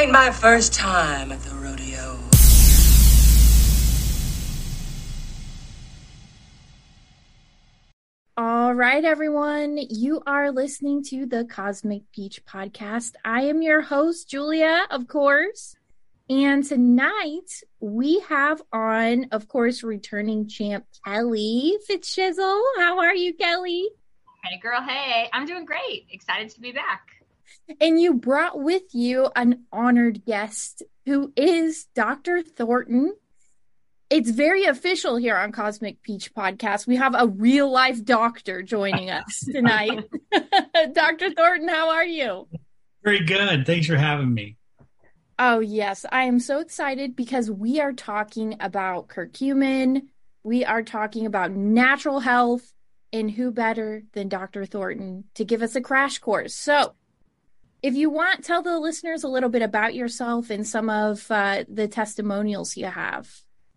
Ain't my first time at the rodeo. All right, everyone. You are listening to the Cosmic Peach podcast. I am your host, Julia, of course. And tonight we have on, of course, returning champ Kelly Fitzshizzle. How are you, Kelly? Hey, girl. Hey, I'm doing great. Excited to be back. And you brought with you an honored guest who is Dr. Thornton. It's very official here on Cosmic Peach Podcast. We have a real life doctor joining us tonight. Dr. Thornton, how are you? Very good. Thanks for having me. Oh, yes. I am so excited because we are talking about curcumin. We are talking about natural health. And who better than Dr. Thornton to give us a crash course? So, if you want, tell the listeners a little bit about yourself and some of uh, the testimonials you have.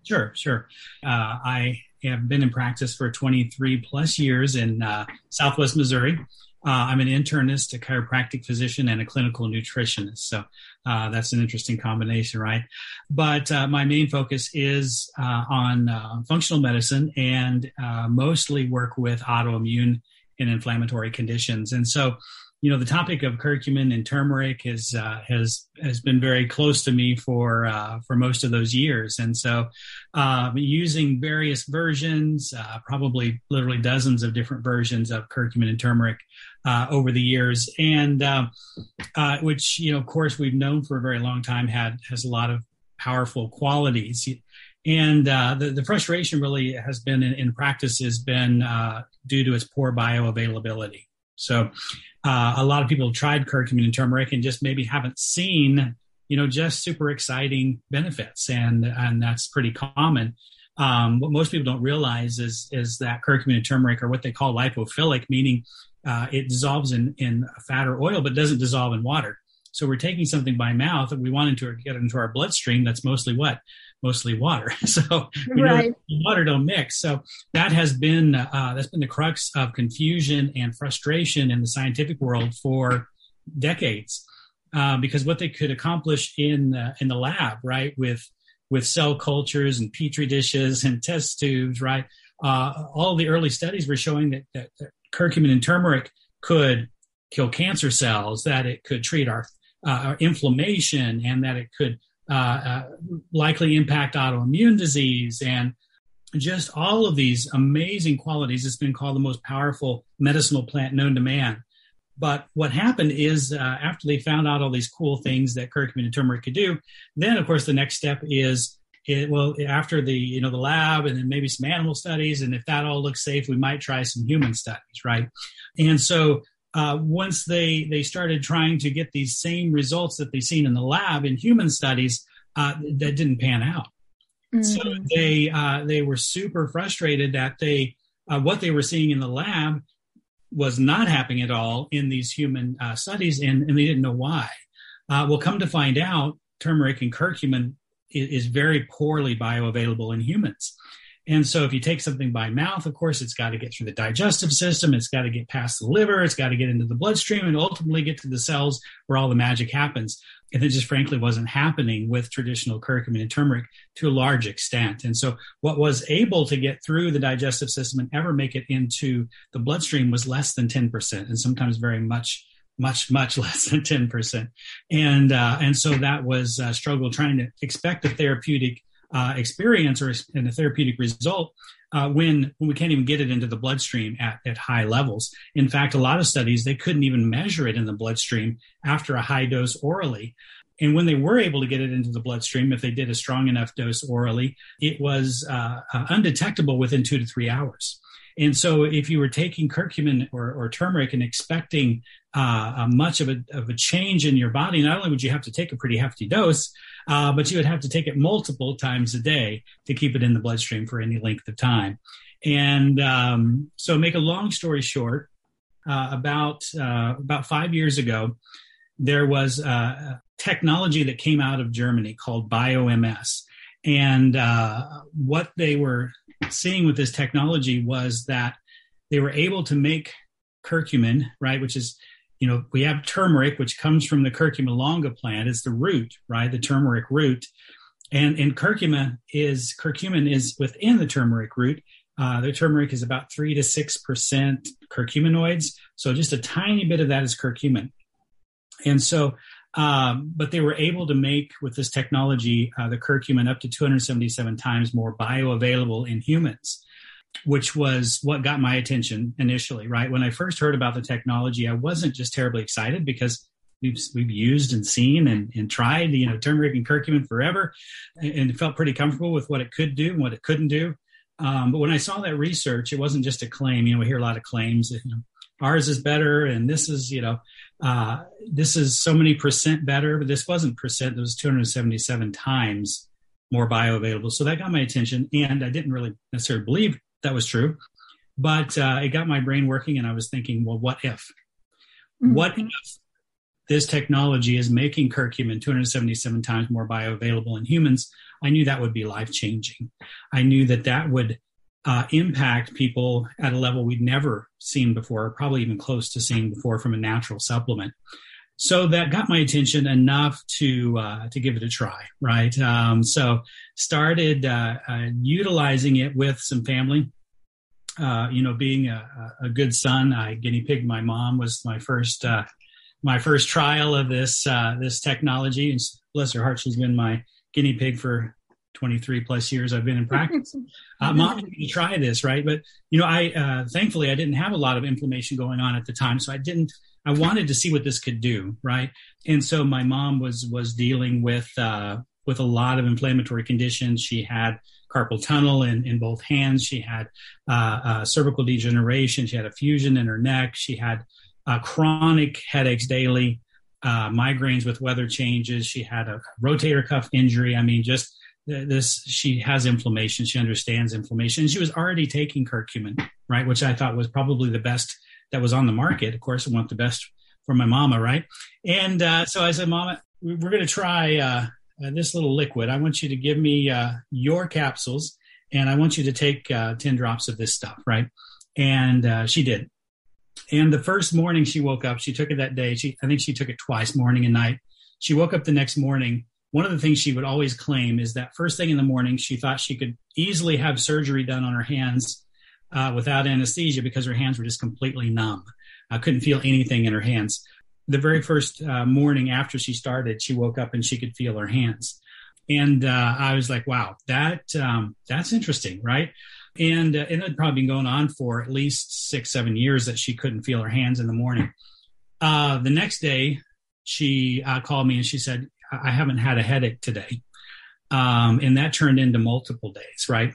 Sure, sure. Uh, I have been in practice for 23 plus years in uh, Southwest Missouri. Uh, I'm an internist, a chiropractic physician, and a clinical nutritionist. So uh, that's an interesting combination, right? But uh, my main focus is on functional medicine and mostly work with autoimmune and inflammatory conditions. And so, you know, the topic of curcumin and turmeric is has has been very close to me for for most of those years. And so, using various versions, probably literally dozens of different versions of curcumin and turmeric uh, over the years, and uh, uh, which you know, of course, we've known for a very long time had has a lot of powerful qualities. And uh, the, the frustration really has been in, in practice has been uh, due to its poor bioavailability. So uh, a lot of people have tried curcumin and turmeric and just maybe haven't seen, you know, just super exciting benefits, and and that's pretty common. Um, what most people don't realize is is that curcumin and turmeric are what they call lipophilic, meaning uh, it dissolves in, in fat or oil, but doesn't dissolve in water. So we're taking something by mouth and we want it to get into our bloodstream. That's mostly what? Mostly water. So right. water don't mix. So that has been uh, that's been the crux of confusion and frustration in the scientific world for decades. Uh, because what they could accomplish in in the lab, right, with with cell cultures and petri dishes and test tubes, right, uh, all the early studies were showing that, that, that curcumin and turmeric could kill cancer cells, that it could treat our, uh, our inflammation, and that it could uh, uh, likely impact autoimmune disease and just all of these amazing qualities. It's been called the most powerful medicinal plant known to man. But what happened is uh, after they found out all these cool things that curcumin and turmeric could do, then of course the next step is it, well after the you know the lab and then maybe some animal studies and if that all looks safe we might try some human studies right and so uh, once they they started trying to get these same results that they've seen in the lab in human studies uh, that didn't pan out mm-hmm. so they uh, they were super frustrated that they uh, what they were seeing in the lab was not happening at all in these human uh, studies and, and they didn't know why uh, well come to find out turmeric and curcumin is very poorly bioavailable in humans. And so, if you take something by mouth, of course, it's got to get through the digestive system, it's got to get past the liver, it's got to get into the bloodstream, and ultimately get to the cells where all the magic happens. And it just frankly wasn't happening with traditional curcumin and turmeric to a large extent. And so, what was able to get through the digestive system and ever make it into the bloodstream was less than 10%, and sometimes very much much much less than 10% and uh, and so that was a struggle trying to expect a therapeutic uh, experience or in a therapeutic result uh, when when we can't even get it into the bloodstream at, at high levels. In fact a lot of studies they couldn't even measure it in the bloodstream after a high dose orally. And when they were able to get it into the bloodstream if they did a strong enough dose orally it was uh, uh, undetectable within two to three hours. And so, if you were taking curcumin or, or turmeric and expecting uh, much of a, of a change in your body, not only would you have to take a pretty hefty dose, uh, but you would have to take it multiple times a day to keep it in the bloodstream for any length of time. And um, so, make a long story short, uh, about uh, about five years ago, there was a technology that came out of Germany called BioMS, and uh, what they were seeing with this technology was that they were able to make curcumin, right, which is you know we have turmeric, which comes from the curcuma longa plant, is the root, right, the turmeric root, and and curcumin is curcumin is within the turmeric root. Uh, the turmeric is about three to six percent curcuminoids, so just a tiny bit of that is curcumin. And so, um, but they were able to make with this technology uh, the curcumin up to 277 times more bioavailable in humans, which was what got my attention initially. Right when I first heard about the technology, I wasn't just terribly excited because we've we've used and seen and, and tried you know turmeric and curcumin forever, and, felt pretty comfortable with what it could do and what it couldn't do. Um, but when I saw that research, it wasn't just a claim. You know, we hear a lot of claims. That, you know, ours is better, and this is you know, uh, this is so many percent better. But this wasn't percent. It was 277 times more bioavailable. So that got my attention, and I didn't really necessarily believe that was true, but uh, it got my brain working, and I was thinking, well, what if? Mm-hmm. What if this technology is making curcumin 277 times more bioavailable in humans? I knew that would be life changing. I knew that that would uh, impact people at a level we'd never seen before, or probably even close to seeing before from a natural supplement. So that got my attention enough to uh, to give it a try, right? Um, so started uh, uh utilizing it with some family. Uh, you know, being a, a, good son, I guinea pig my mom was my first uh, my first trial of this this technology, and bless her heart, she's been my guinea pig for 23 plus years I've been in practice. Uh, mom, to try this, right? But you know, I uh, thankfully I didn't have a lot of inflammation going on at the time, so I didn't. I wanted to see what this could do, right? And so my mom was was dealing with uh, with a lot of inflammatory conditions. She had carpal tunnel in, in both hands. She had uh, uh, cervical degeneration. She had a fusion in her neck. She had uh, chronic headaches daily, migraines with weather changes. She had a rotator cuff injury. I mean, just this she has inflammation. She understands inflammation. She was already taking curcumin right? Which i thought was probably the best that was on the market. Of course i want the best for my mama right? And uh, so i said mama we're going to try uh, uh, this little liquid. I want you to give me uh, your capsules and i want you to take uh, 10 drops of this stuff right? And uh, she did. And the first morning she woke up she took it that day. She i think she took it twice morning and night. She woke up the next morning one of the things she would always claim is that first thing in the morning, she thought she could easily have surgery done on her hands uh, without anesthesia because her hands were just completely numb. I couldn't feel anything in her hands. The very first uh, morning after she started, she woke up and she could feel her hands. And uh, I was like, wow, that um, that's interesting, right? And, uh, and it had probably been going on for at least six, seven years that she couldn't feel her hands in the morning. Uh, the next day, she uh, called me and she said, I haven't had a headache today. Um, and that turned into multiple days, right?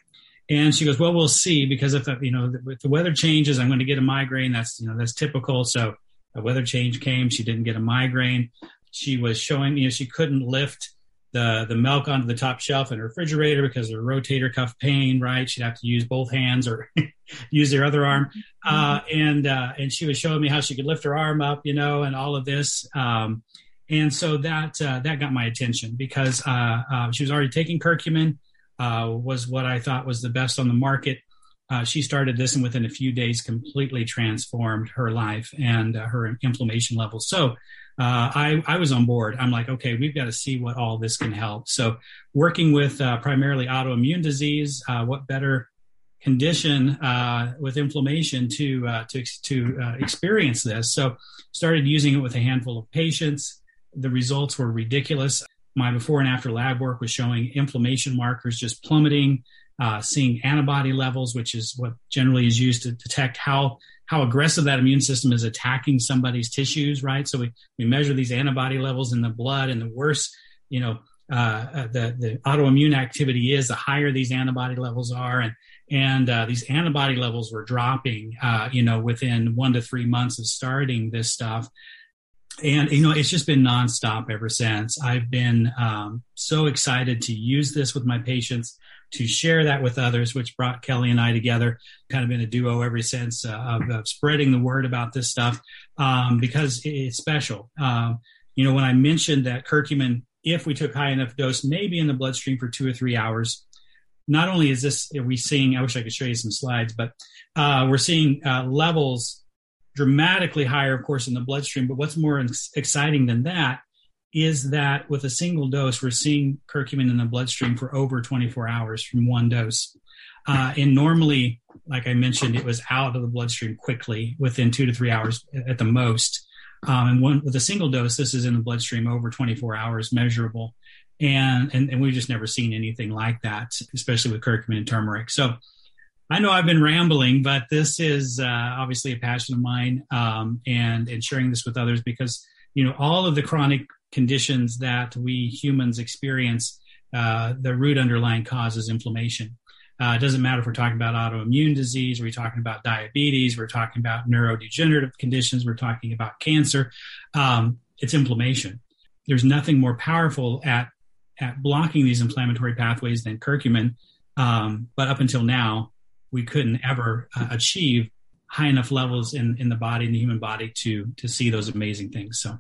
And she goes, well, we'll see because if you know if the weather changes, I'm going to get a migraine. That's you know that's typical. So a weather change came. She didn't get a migraine. She was showing you know she couldn't lift the the milk onto the top shelf in her refrigerator because of her rotator cuff pain. Right, she'd have to use both hands or use her other arm. Uh, and uh, and she was showing me how she could lift her arm up, you know, and all of this. Um, and so that uh, that got my attention because uh, uh, she was already taking curcumin, uh, was what I thought was the best on the market. Uh, she started this and within a few days completely transformed her life and uh, her inflammation levels. So I, I was on board. I'm like, okay, we've got to see what all this can help. So working with primarily autoimmune disease, what better condition uh, with inflammation to uh, to to uh, experience this. So started using it with a handful of patients the results were ridiculous. My before and after lab work was showing inflammation markers just plummeting, uh, seeing antibody levels, which is what generally is used to detect how how aggressive that immune system is attacking somebody's tissues, right? So we, we measure these antibody levels in the blood, and the worse, you know, uh, the the autoimmune activity is, the higher these antibody levels are, and and uh, these antibody levels were dropping, uh, you know, within one to three months of starting this stuff. And, you know, it's just been nonstop ever since. I've been um, so excited to use this with my patients, to share that with others, which brought Kelly and I together, kind of been a duo ever since uh, of, of, spreading the word about this stuff um, because it's special. Um, you know, when I mentioned that curcumin, if we took high enough dose, maybe in the bloodstream for two or three hours, not only is this are we seeing i wish i could show you some slides but uh, we're seeing uh, levels dramatically higher of course in the bloodstream. But what's more exciting than that is that with a single dose we're seeing curcumin in the bloodstream for over 24 hours from one dose. Uh, and normally like i mentioned it was out of the bloodstream quickly within two to three hours at the most. Um, and one with a single dose this is in the bloodstream over 24 hours measurable. And, and and we've just never seen anything like that, especially with curcumin and turmeric. So I know I've been rambling, but this is uh, obviously a passion of mine, um, and and sharing this with others because you know all of the chronic conditions that we humans experience, uh, the root underlying cause is inflammation. Uh, it doesn't matter if we're talking about autoimmune disease, we're talking about diabetes, we're talking about neurodegenerative conditions, we're talking about cancer. Um, it's inflammation. There's nothing more powerful at at blocking these inflammatory pathways than curcumin. Um, but up until now, we couldn't ever uh, achieve high enough levels in, in the body, in the human body, to to see those amazing things. So.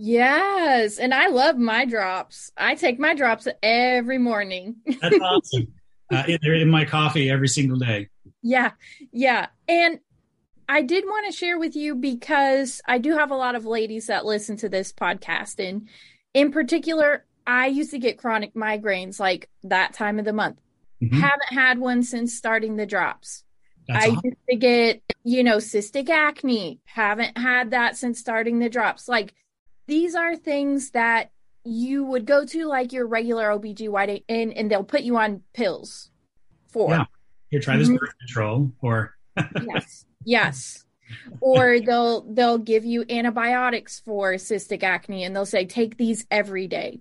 Yes, and I love my drops. I take my drops every morning. That's awesome. Uh, they're in my coffee every single day. Yeah, yeah, and I did want to share with you because I do have a lot of ladies that listen to this podcast, and in particular, I used to get chronic migraines like that time of the month. Mm-hmm. Haven't had one since starting the drops. That's I awesome. used to get, you know, cystic acne. Haven't had that since starting the drops. Like these are things that you would go to like your regular OBGYN and, and they'll put you on pills for. Yeah. Here, try this mm-hmm. birth control or Yes. Yes. or they'll they'll give you antibiotics for cystic acne and they'll say take these every day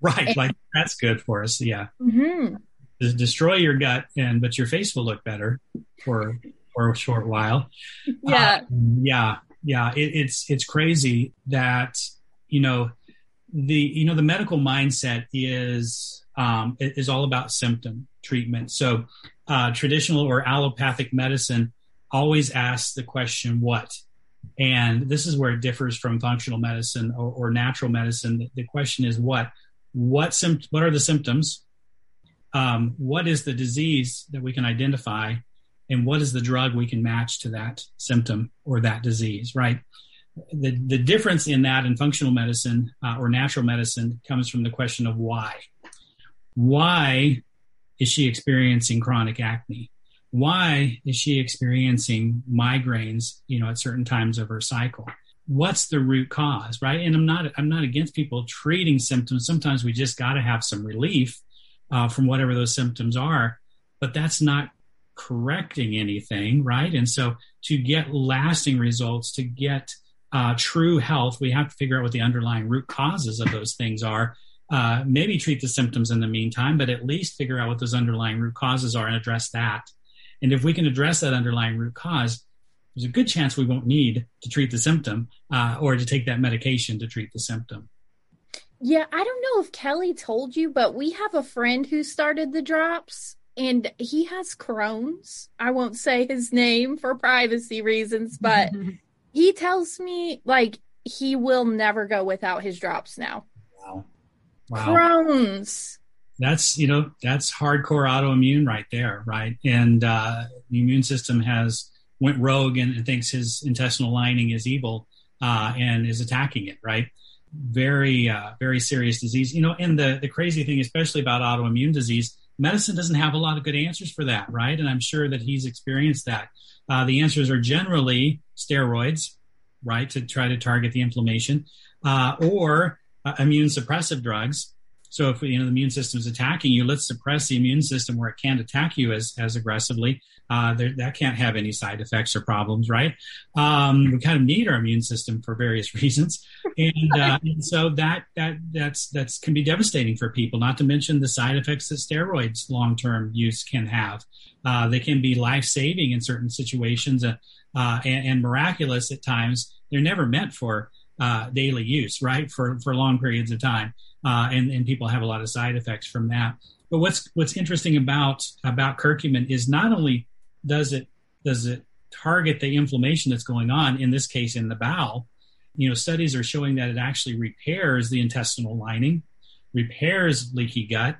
Right. And, like that's good for us. Yeah. Mm-hmm. Destroy your gut and but your face will look better for for a short while. Yeah. Uh, yeah. Yeah. It, it's it's crazy that, you know, the you know the medical mindset is um, is all about symptom treatment. So uh, traditional or allopathic medicine always asks the question what and this is where it differs from functional medicine or, or natural medicine the question is what what sim- what are the symptoms um, what is the disease that we can identify and what is the drug we can match to that symptom or that disease right? The, the difference in that in functional medicine uh, or natural medicine comes from the question of why. Why is she experiencing chronic acne? Why is she experiencing migraines you know at certain times of her cycle? What's the root cause right? And i'm not i'm not against people treating symptoms. Sometimes we just got to have some relief uh, from whatever those symptoms are but that's not correcting anything right and so to get lasting results to get uh, true health we have to figure out what the underlying root causes of those things are uh, maybe treat the symptoms in the meantime but at least figure out what those underlying root causes are and address that and if we can address that underlying root cause there's a good chance we won't need to treat the symptom uh, or to take that medication to treat the symptom. Yeah, I don't know if Kelly told you, but we have a friend who started the drops and he has Crohn's. I won't say his name for privacy reasons, but he tells me like he will never go without his drops now. Wow. Wow. Crohn's. That's, you know, that's hardcore autoimmune right there, right? And uh, the immune system has went rogue and, and thinks his intestinal lining is evil uh, and is attacking it, right? Very, uh, very serious disease. You know, and the, the crazy thing, especially about autoimmune disease, medicine doesn't have a lot of good answers for that, right? And I'm sure that he's experienced that. Uh, the answers are generally steroids, right, to try to target the inflammation, uh, or uh, immune suppressive drugs. So if you know the immune system is attacking you, let's suppress the immune system where it can't attack you as as aggressively. Uh, there, that can't have any side effects or problems, right? Um, we kind of need our immune system for various reasons, and, uh, and so that that that's that's can be devastating for people. Not to mention the side effects that steroids long term use can have. Uh, they can be life saving in certain situations uh, uh, and, and, miraculous at times. They're never meant for uh, daily use, right? For for long periods of time, uh, and and people have a lot of side effects from that. But what's what's interesting about about curcumin is not only does it does it target the inflammation that's going on in this case in the bowel you know studies are showing that it actually repairs the intestinal lining repairs leaky gut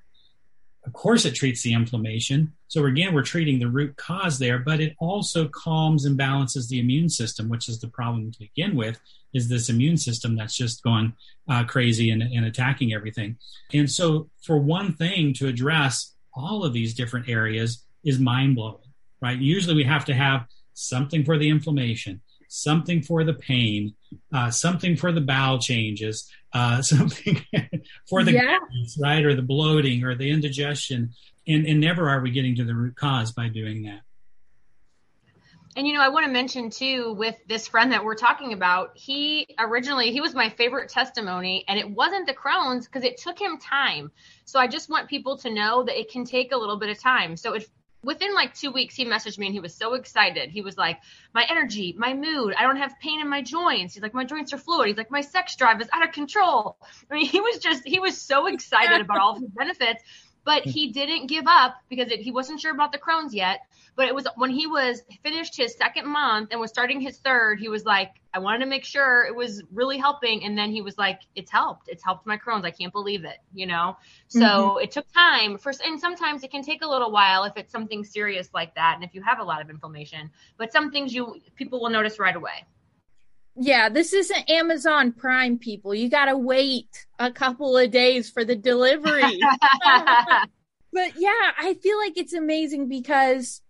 of course it treats the inflammation so again we're treating the root cause there but it also calms and balances the immune system which is the problem to begin with is this immune system that's just going uh, crazy and, and attacking everything and so for one thing to address all of these different areas is mind-blowing right? Usually we have to have something for the inflammation, something for the pain, uh, something for the bowel changes, uh, something for the yeah. right, or the bloating or the indigestion, and, and never are we getting to the root cause by doing that. And you know, I want to mention too with this friend that we're talking about, he originally he was my favorite testimony and it wasn't the Crohn's because it took him time. So I just want people to know that it can take a little bit of time. So if within like two weeks, he messaged me and he was so excited. He was like, My energy, my mood, I don't have pain in my joints. He's like, My joints are fluid. He's like, My sex drive is out of control. I mean, he was just, he was so excited about all of his benefits but he didn't give up because it, he wasn't sure about the Crohn's yet. But it was when he was finished his second month and was starting his third, he was like, I wanted to make sure it was really helping. And then he was like, it's helped. It's helped my Crohn's. I can't believe it, you know? So mm-hmm. it took time for, and sometimes it can take a little while if it's something serious like that. And if you have a lot of inflammation, but some things you, people will notice right away. Yeah, this isn't Amazon Prime people. You got to wait a couple of days for the delivery. but yeah, I feel like it's amazing because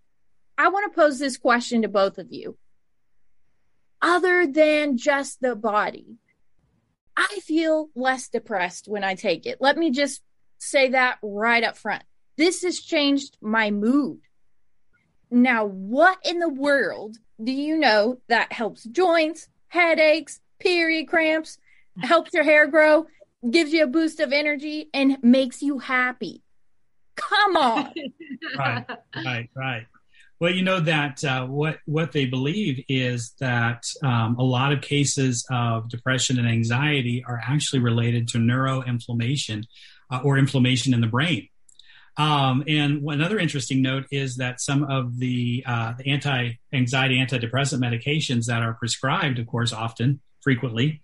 I want to pose this question to both of you. Other than just the body, I feel less depressed when I take it. Let me just say that right up front. This has changed my mood. Now, what in the world do you know that helps joints, headaches, period cramps, helps your hair grow, gives you a boost of energy, and makes you happy. Come on. right, right, right. Well, you know that uh, what what they believe is that um, a lot of cases of depression and anxiety are actually related to neuroinflammation uh, or inflammation in the brain. Um, and another interesting note is that some of the, uh, the anti-anxiety, antidepressant medications that are prescribed, of course, often, frequently,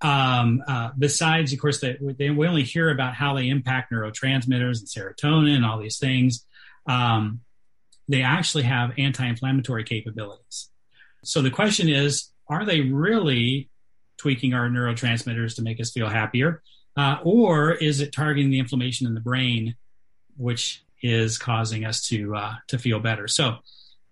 um, uh, besides, of course, that we only hear about how they impact neurotransmitters and serotonin and all these things. Um, they actually have anti-inflammatory capabilities. So the question is, are they really tweaking our neurotransmitters to make us feel happier? Uh, or is it targeting the inflammation in the brain which is causing us to uh, to feel better. So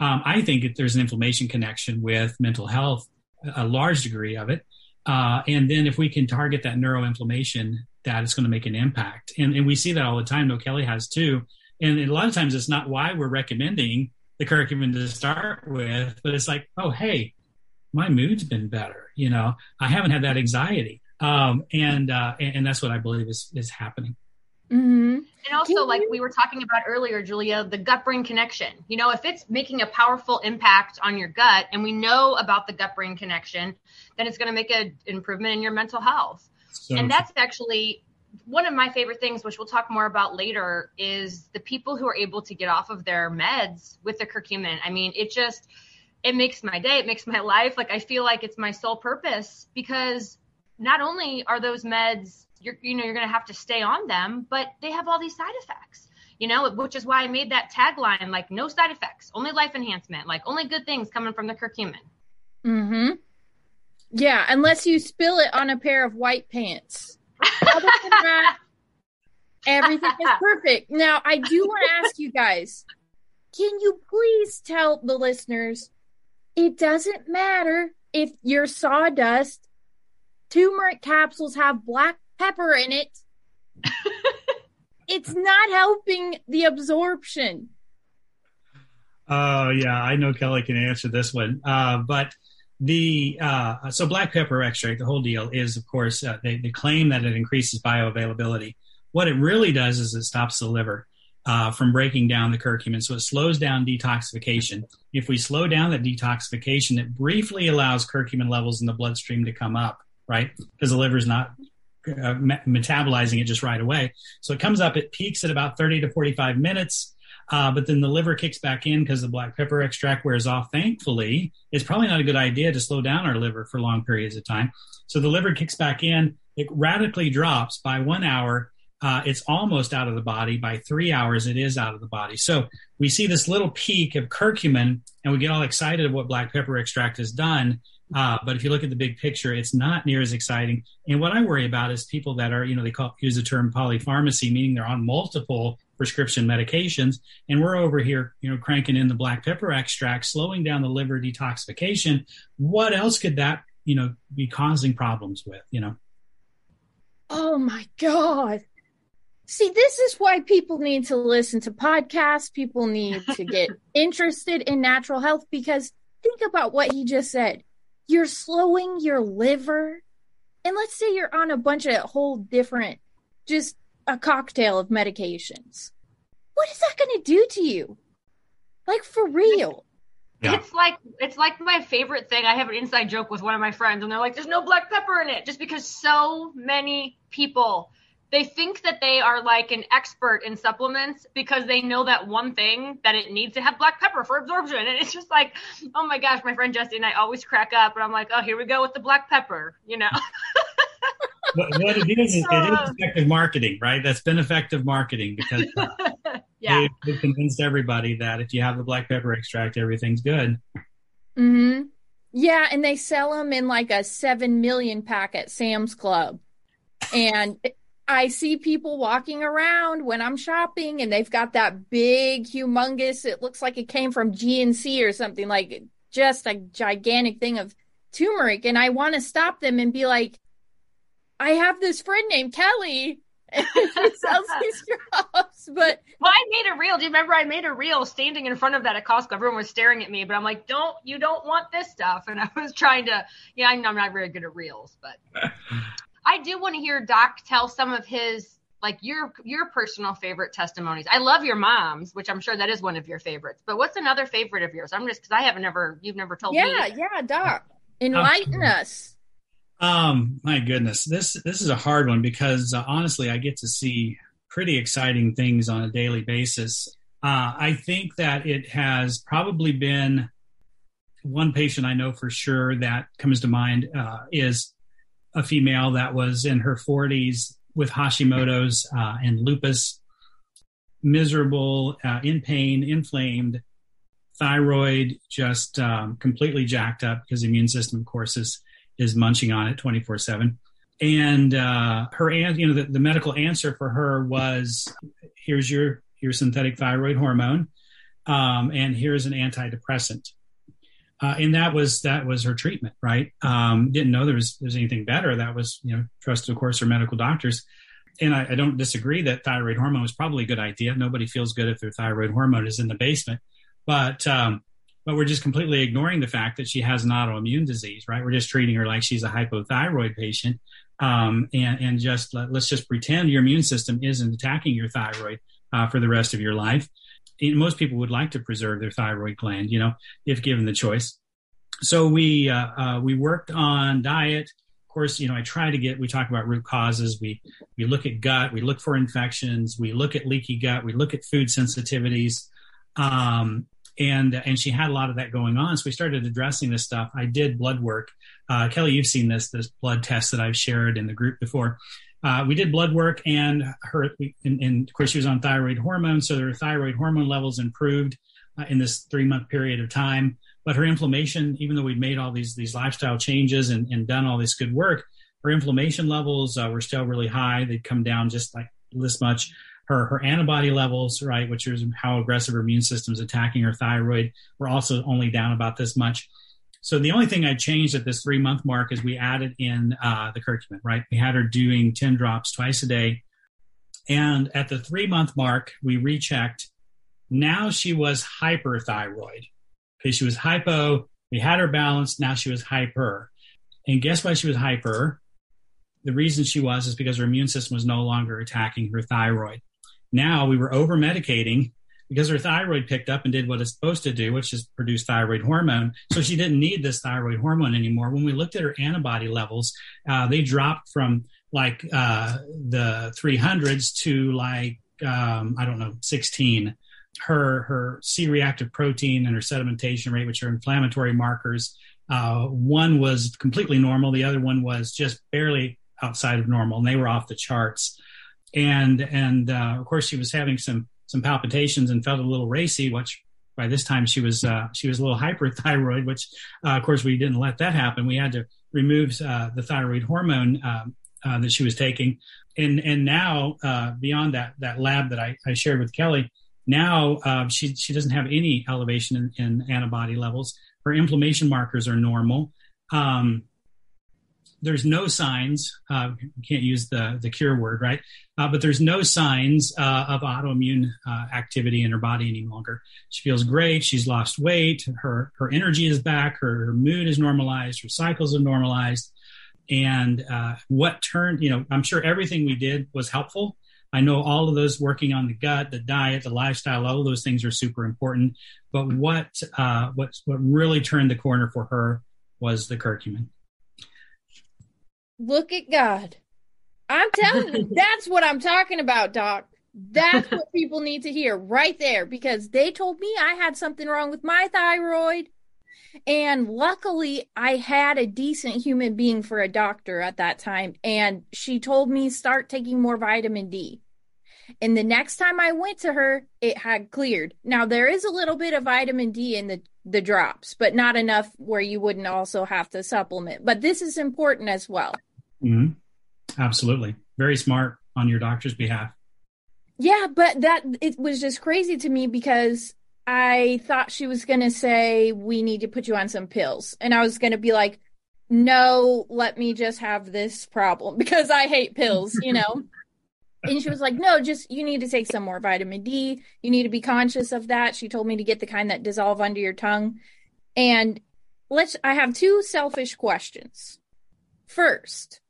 um, I think that there's an inflammation connection with mental health, a large degree of it. Uh, and then if we can target that neuroinflammation, that is going to make an impact. And, and we see that all the time. No, Kelly has too. And a lot of times it's not why we're recommending the curcumin to start with, but it's like, oh, hey, my mood's been better. You know, I haven't had that anxiety. Um, and, uh, and, and that's what I believe is, is happening. Mm-hmm. And also, like we were talking about earlier, Julia, the gut brain connection. You know, if it's making a powerful impact on your gut and we know about the gut brain connection, then it's going to make an improvement in your mental health. So and that's actually one of my favorite things, which we'll talk more about later, is the people who are able to get off of their meds with the curcumin. I mean, it just, it makes my day, it makes my life. Like I feel like it's my sole purpose because not only are those meds you're you know you're going to have to stay on them but they have all these side effects you know which is why i made that tagline like no side effects only life enhancement like only good things coming from the curcumin. Mm-hmm. Yeah unless you spill it on a pair of white pants. Other than that everything is perfect. Now i do want to ask you guys can you please tell the listeners it doesn't matter if your sawdust turmeric capsules have black pepper in it. it's not helping the absorption. Oh yeah, I know Kelly can answer this one. Uh, but the uh, so black pepper extract, the whole deal is, of course, uh, they, they claim that it increases bioavailability. What it really does is it stops the liver uh, from breaking down the curcumin, so it slows down detoxification. If we slow down that detoxification, it briefly allows curcumin levels in the bloodstream to come up, right? Because the liver is not uh, metabolizing it just right away. So it comes up, it peaks at about 30 to 45 minutes uh, but then the liver kicks back in because the black pepper extract wears off. Thankfully, it's probably not a good idea to slow down our liver for long periods of time. So the liver kicks back in. It radically drops by one hour. Uh, it's almost out of the body. By three hours, it is out of the body. So we see this little peak of curcumin, and we get all excited of what black pepper extract has done. Uh, but if you look at the big picture, it's not near as exciting. And what I worry about is people that are, you know, they call use the term polypharmacy, meaning they're on multiple prescription medications. And we're over here, you know, cranking in the black pepper extract, slowing down the liver detoxification. What else could that, you know, be causing problems with, you know? Oh my God. See, this is why people need to listen to podcasts. People need to get interested in natural health because think about what he just said. You're slowing your liver. And let's say you're on a bunch of whole different, just a cocktail of medications. What is that going to do to you? Like for real. Yeah. It's like it's like my favorite thing. I have an inside joke with one of my friends, and they're like, "There's no black pepper in it," just because so many people they think that they are like an expert in supplements because they know that one thing that it needs to have black pepper for absorption, and it's just like, oh my gosh, my friend Jesse and I always crack up, and I'm like, oh, here we go with the black pepper, you know. what, what it is is it is effective marketing, right? That's been effective marketing because yeah. they've convinced everybody that if you have the black pepper extract, everything's good. Hmm. Yeah, and they sell them in like a seven million pack at Sam's Club, and I see people walking around when I'm shopping, and they've got that big, humongous. It looks like it came from GNC or something like just a gigantic thing of turmeric, and I want to stop them and be like, I have this friend named Kelly. And she sells these drops, but well, I made a reel. Do you remember I made a reel standing in front of that at Costco? Everyone was staring at me, but I'm like, "Don't you don't want this stuff?" And I was trying to, yeah, I'm not very good at reels, but I do want to hear Doc tell some of his like your your personal favorite testimonies. I love your mom's, which I'm sure that is one of your favorites. But what's another favorite of yours? I'm just because I haven't ever you've never told yeah, me. Yeah, yeah, Doc, enlighten us. Um, my goodness, this this is a hard one because uh, honestly, I get to see pretty exciting things on a daily basis. Uh, I think that it has probably been one patient I know for sure that comes to mind uh, is a female that was in her 40s with Hashimoto's uh, and lupus, miserable, uh, in pain, inflamed, thyroid just um, completely jacked up because the immune system, of course, is is munching on it 24 7 and uh, her you know the, the, medical answer for her was here's your your synthetic thyroid hormone um, and here's an antidepressant uh, and that was that was her treatment right um, didn't know there was, there was anything better that was you know trusted of course her medical doctors and I, I don't disagree that thyroid hormone was probably a good idea nobody feels good if their thyroid hormone is in the basement but um, but we're just completely ignoring the fact that she has an autoimmune disease, right? We're just treating her like she's a hypothyroid patient. Um, and, and just let, us just pretend your immune system isn't attacking your thyroid uh, for the rest of your life. Most people would like to preserve their thyroid gland, you know, if given the choice. So we uh, uh, we worked on diet. Of course, you know, I try to get. We talk about root causes. We we look at gut. We look for infections. We look at leaky gut. We look at food sensitivities. Um, and and she had a lot of that going on. So we started addressing this stuff. I did blood work. Uh, Kelly, you've seen this this blood test that I've shared in the group before. Uh, we did blood work, and her, and, and, of course, she was on thyroid hormone, so her thyroid hormone levels improved uh, in this three month period of time. But her inflammation, even though we'd made all these these lifestyle changes and, and done all this good work, her inflammation levels uh, were still really high. They'd come down just like this much her her antibody levels, right, which is how aggressive her immune system is attacking her thyroid, were also only down about this much. So the only thing I changed at this three month mark is we added in uh, the curcumin, right? We had her doing 10 drops twice a day. And at the three month mark, we rechecked. Now she was hyperthyroid. Okay, she was hypo. We had her balanced. Now she was hyper. And guess why she was hyper? The reason she was is because her immune system was no longer attacking her thyroid. Now we were over medicating because her thyroid picked up and did what it's supposed to do, which is produce thyroid hormone. So she didn't need this thyroid hormone anymore. When we looked at her antibody levels, uh, they dropped from like uh, the 300s to like um, I don't know 16. Her her C-reactive protein and her sedimentation rate, which are inflammatory markers, uh, one was completely normal. The other one was just barely outside of normal, and they were off the charts. And and uh, of course, she was having some some palpitations and felt a little racy, which by this time she was uh, she was a little hyperthyroid, which uh, of course we didn't let that happen. We had to remove uh, the thyroid hormone um, uh, that she was taking, and and now uh, beyond that that lab that I, I shared with Kelly, now uh, she she doesn't have any elevation in, in, antibody levels. Her inflammation markers are normal. Um, there's no signs. Uh, can't use the the cure word, right? Uh, but there's no signs uh, of autoimmune uh, activity in her body any longer. She feels great. She's lost weight. Her her energy is back. Her, her mood is normalized. Her cycles are normalized. And uh, what turned, you know, I'm sure everything we did was helpful. I know all of those working on the gut, the diet, the lifestyle, all of those things are super important. But what uh, what what really turned the corner for her was the curcumin. Look at God. I'm telling you, that's what I'm talking about, Doc. That's what people need to hear right there because they told me I had something wrong with my thyroid. And luckily, I had a decent human being for a doctor at that time. And she told me start taking more vitamin D. And the next time I went to her, it had cleared. Now, there is a little bit of vitamin D in the, the drops, but not enough where you wouldn't also have to supplement. But this is important as well. Mm-hmm. Absolutely. Very smart on your doctor's behalf. Yeah, but that it was just crazy to me because I thought she was going to say, We need to put you on some pills. And I was going to be like, No, let me just have this problem because I hate pills, you know? And she was like, No, just you need to take some more vitamin D. You need to be conscious of that. She told me to get the kind that dissolve under your tongue. And let's, I have two selfish questions. First,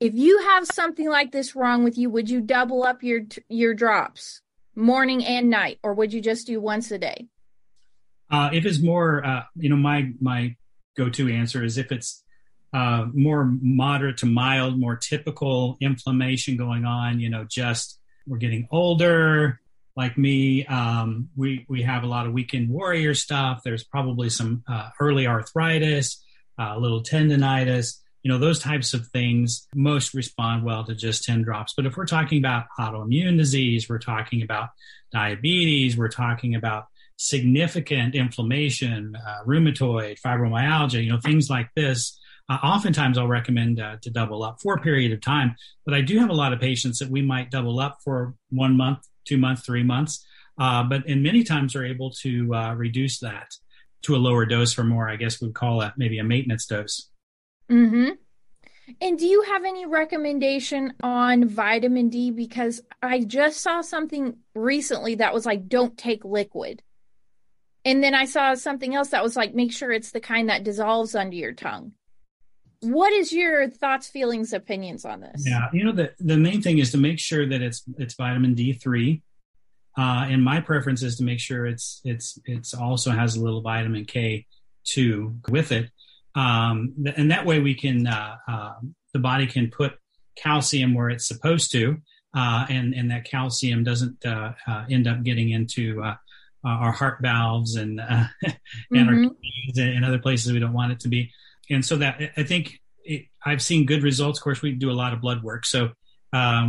if you have something like this wrong with you, would you double up your your drops morning and night, or would you just do once a day? Uh, if it's more, uh, you know, my my go-to answer is if it's uh, more moderate to mild, more typical inflammation going on. You know, just we're getting older. Like me, um, we we have a lot of weekend warrior stuff. There's probably some uh, early arthritis, uh, a little tendonitis you know those types of things most respond well to just 10 drops but if we're talking about autoimmune disease we're talking about diabetes we're talking about significant inflammation uh, rheumatoid fibromyalgia you know things like this uh, oftentimes i'll recommend uh, to double up for a period of time but i do have a lot of patients that we might double up for one month two months three months uh, but and many times are able to uh, reduce that to a lower dose for more i guess we'd call it maybe a maintenance dose Mm-hmm. And do you have any recommendation on vitamin D? Because I just saw something recently that was like, don't take liquid. And then I saw something else that was like, make sure it's the kind that dissolves under your tongue. What is your thoughts, feelings, opinions on this? Yeah, you know the the main thing is to make sure that it's it's vitamin D three, uh, and my preference is to make sure it's it's it's also has a little vitamin K two with it um, and that way we can uh, uh, the body can put calcium where it's supposed to, uh, and and that calcium doesn't uh, uh, end up getting into uh, our heart valves and and mm-hmm. our kidneys and other places we don't want it to be. And so that I think it, I've seen good results. Of course, we do a lot of blood work, so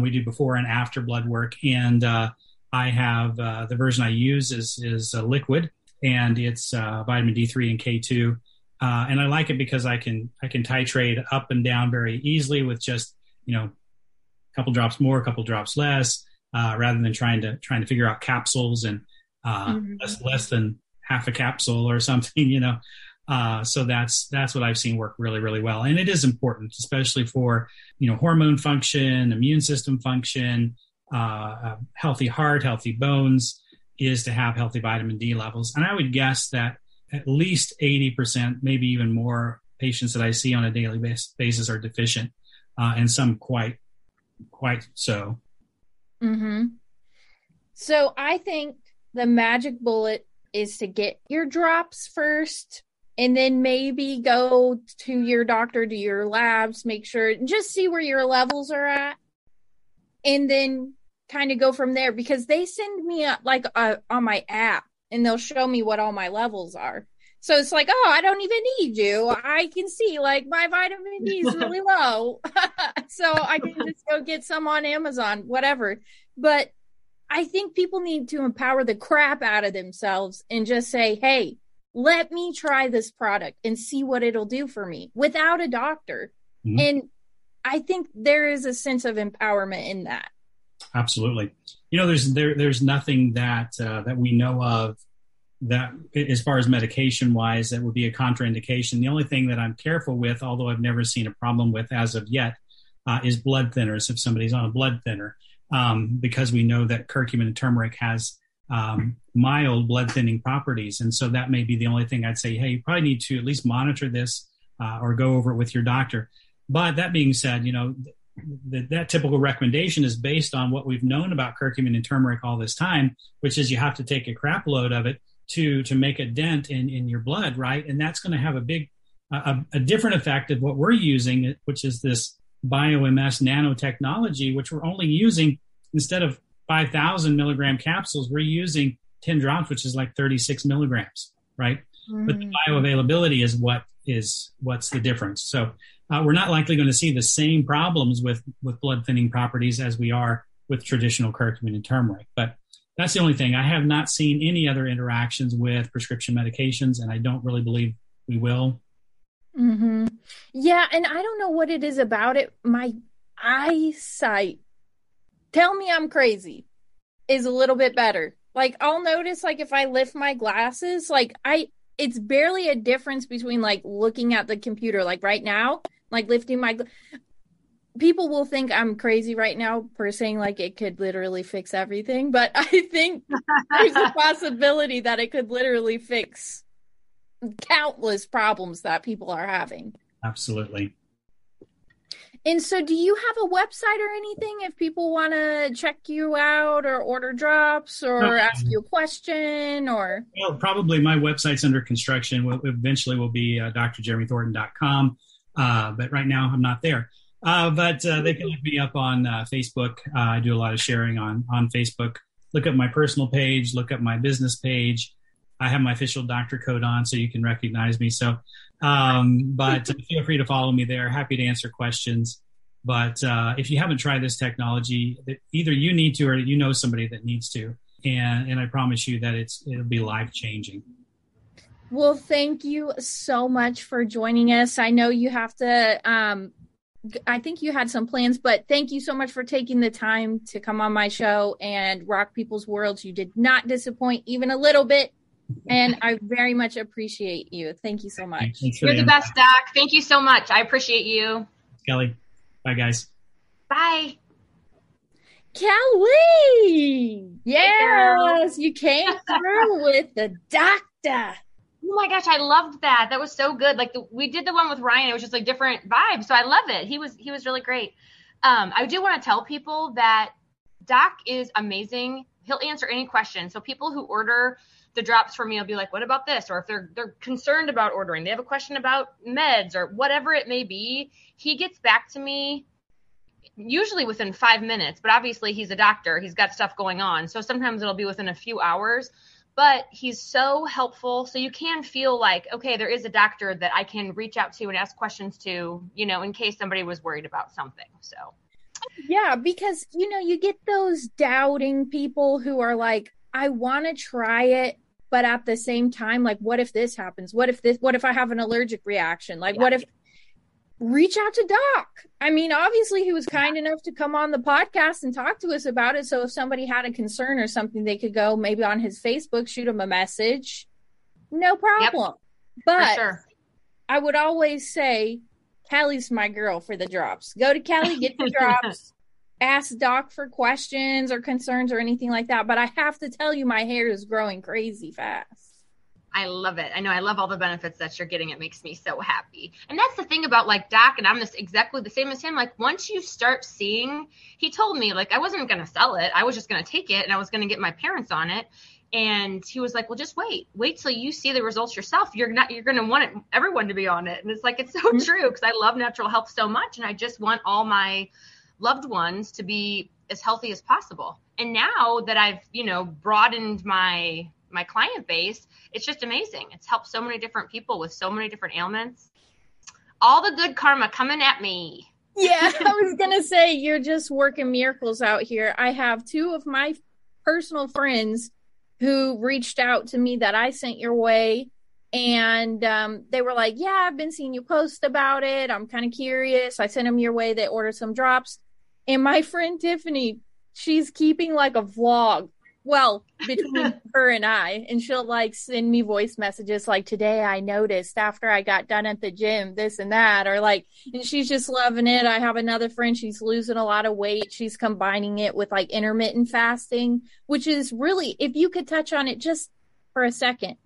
we do before and after blood work, and I have the version I use is is liquid, and it's vitamin D3 and K2 uh, and I like it because I can I can titrate up and down very easily with just you know a couple drops more, a couple drops less, uh, rather than trying to trying to figure out capsules and uh, mm-hmm. less less than half a capsule or something, you know. Uh, so that's that's what I've seen work really really well, and it is important, especially for you know hormone function, immune system function, uh, healthy heart, healthy bones, is to have healthy vitamin D levels. And I would guess that at least 80%, maybe even more patients that I see on a daily basis are deficient, uh, and some quite, quite so. Mm-hmm. So I think the magic bullet is to get your drops first and then maybe go to your doctor, do your labs, make sure, just see where your levels are at. And then kind of go from there because they send me a, like a, on my app and they'll show me what all my levels are. So it's like, oh, I don't even need you. I can see like my vitamin D is really low. so I can just go get some on Amazon, whatever. But I think people need to empower the crap out of themselves and just say, hey, let me try this product and see what it'll do for me without a doctor. Mm-hmm. And I think there is a sense of empowerment in that. Absolutely. You know, there's there there's nothing that uh, that we know of that as far as medication wise that would be a contraindication. The only thing that I'm careful with, although I've never seen a problem with as of yet, uh, is blood thinners. If somebody's on a blood thinner, um, because we know that curcumin and turmeric has um, mild blood thinning properties, and so that may be the only thing I'd say. Hey, you probably need to at least monitor this uh, or go over it with your doctor. But that being said, you know that, that typical recommendation is based on what we've known about curcumin and turmeric all this time, which is you have to take a crap load of it to to make a dent in in your blood, right? And that's going to have a big a, a different effect of what we're using, which is this BioMS nanotechnology, which we're only using instead of 5,000 milligram capsules, we're using 10 drops, which is like 36 milligrams, right? Mm. But the mm. bioavailability is what is what's the difference. So uh, we're not likely going to see the same problems with with blood thinning properties as we are with traditional curcumin and turmeric. But that's the only thing. I have not seen any other interactions with prescription medications, and I don't really believe we will. Mm-hmm. Yeah, and I don't know what it is about it. My eyesight, tell me I'm crazy, is a little bit better. Like I'll notice, like if I lift my glasses, like I, it's barely a difference between like looking at the computer, like right now, like lifting my people will think I'm crazy right now for saying like it could literally fix everything, but I think there's a possibility that it could literally fix countless problems that people are having. Absolutely. And so, do you have a website or anything if people want to check you out or order drops or ask you a question or? Well, probably my website's under construction. Will eventually will be uh, drjeremythornton.com. Uh, but right now I'm not there. Uh, but uh, they can look me up on uh, Facebook. Uh, I do a lot of sharing on on Facebook. Look up my personal page. Look up my business page. I have my official doctor code on, so you can recognize me. So, um, but feel free to follow me there. Happy to answer questions. But uh, if you haven't tried this technology, either you need to or you know somebody that needs to, and and I promise you that it's it'll be life changing. Well, thank you so much for joining us. I know you have to um I think you had some plans, but thank you so much for taking the time to come on my show and rock people's worlds. You did not disappoint even a little bit. And I very much appreciate you. Thank you so much. You're the best, Doc. Thank you so much. I appreciate you. Kelly. Bye, guys. Bye. Kelly. Yes, you came through with the doctor. Oh my gosh, I loved that. That was so good. Like the, we did the one with Ryan. It was just like different vibes. So I love it. He was he was really great. Um, I do want to tell people that Doc is amazing. He'll answer any question. So people who order the drops for me will be like, "What about this?" Or if they're they're concerned about ordering, they have a question about meds or whatever it may be. He gets back to me usually within five minutes. But obviously, he's a doctor. He's got stuff going on. So sometimes it'll be within a few hours but he's so helpful. So you can feel like, okay, there is a doctor that I can reach out to and ask questions to, you know, in case somebody was worried about something. So, yeah, because, you know, you get those doubting people who are like, I want to try it, but at the same time, like, what if this happens? What if this, what if I have an allergic reaction? Like, yeah. what if, reach out to Doc. I mean, obviously, he was kind enough to come on the podcast and talk to us about it. So if somebody had a concern or something, they could go maybe on his Facebook, shoot him a message. No problem. Yep. But sure. I would always say, Kelly's my girl for the drops. Go to Kelly, get the drops. Ask Doc for questions or concerns or anything like that. But I have to tell you, my hair is growing crazy fast. I love it. I know I love all the benefits that you're getting. It makes me so happy. And that's the thing about like Doc, and I'm this exactly the same as him. Like once you start seeing, he told me like I wasn't gonna sell it. I was just gonna take it and I was gonna get my parents on it. And he was like, Well, just wait. Wait till you see the results yourself. You're not you're gonna want it, everyone to be on it. And it's like it's so mm-hmm. true because I love natural health so much and I just want all my loved ones to be as healthy as possible. And now that I've, you know, broadened my my client base, it's just amazing. It's helped so many different people with so many different ailments. All the good karma coming at me. Yeah, I was going to say you're just working miracles out here. I have two of my personal friends who reached out to me that I sent your way and um, they were like, "Yeah, I've been seeing you post about it. I'm kind of curious." I sent them your way. They ordered some drops, and my friend Tiffany, she's keeping like a vlog well between her and I, and she'll like send me voice messages like today I noticed after I got done at the gym this and that, or like, and she's just loving it. I have another friend, she's losing a lot of weight. She's combining it with like intermittent fasting, which is really, if you could touch on it just for a second,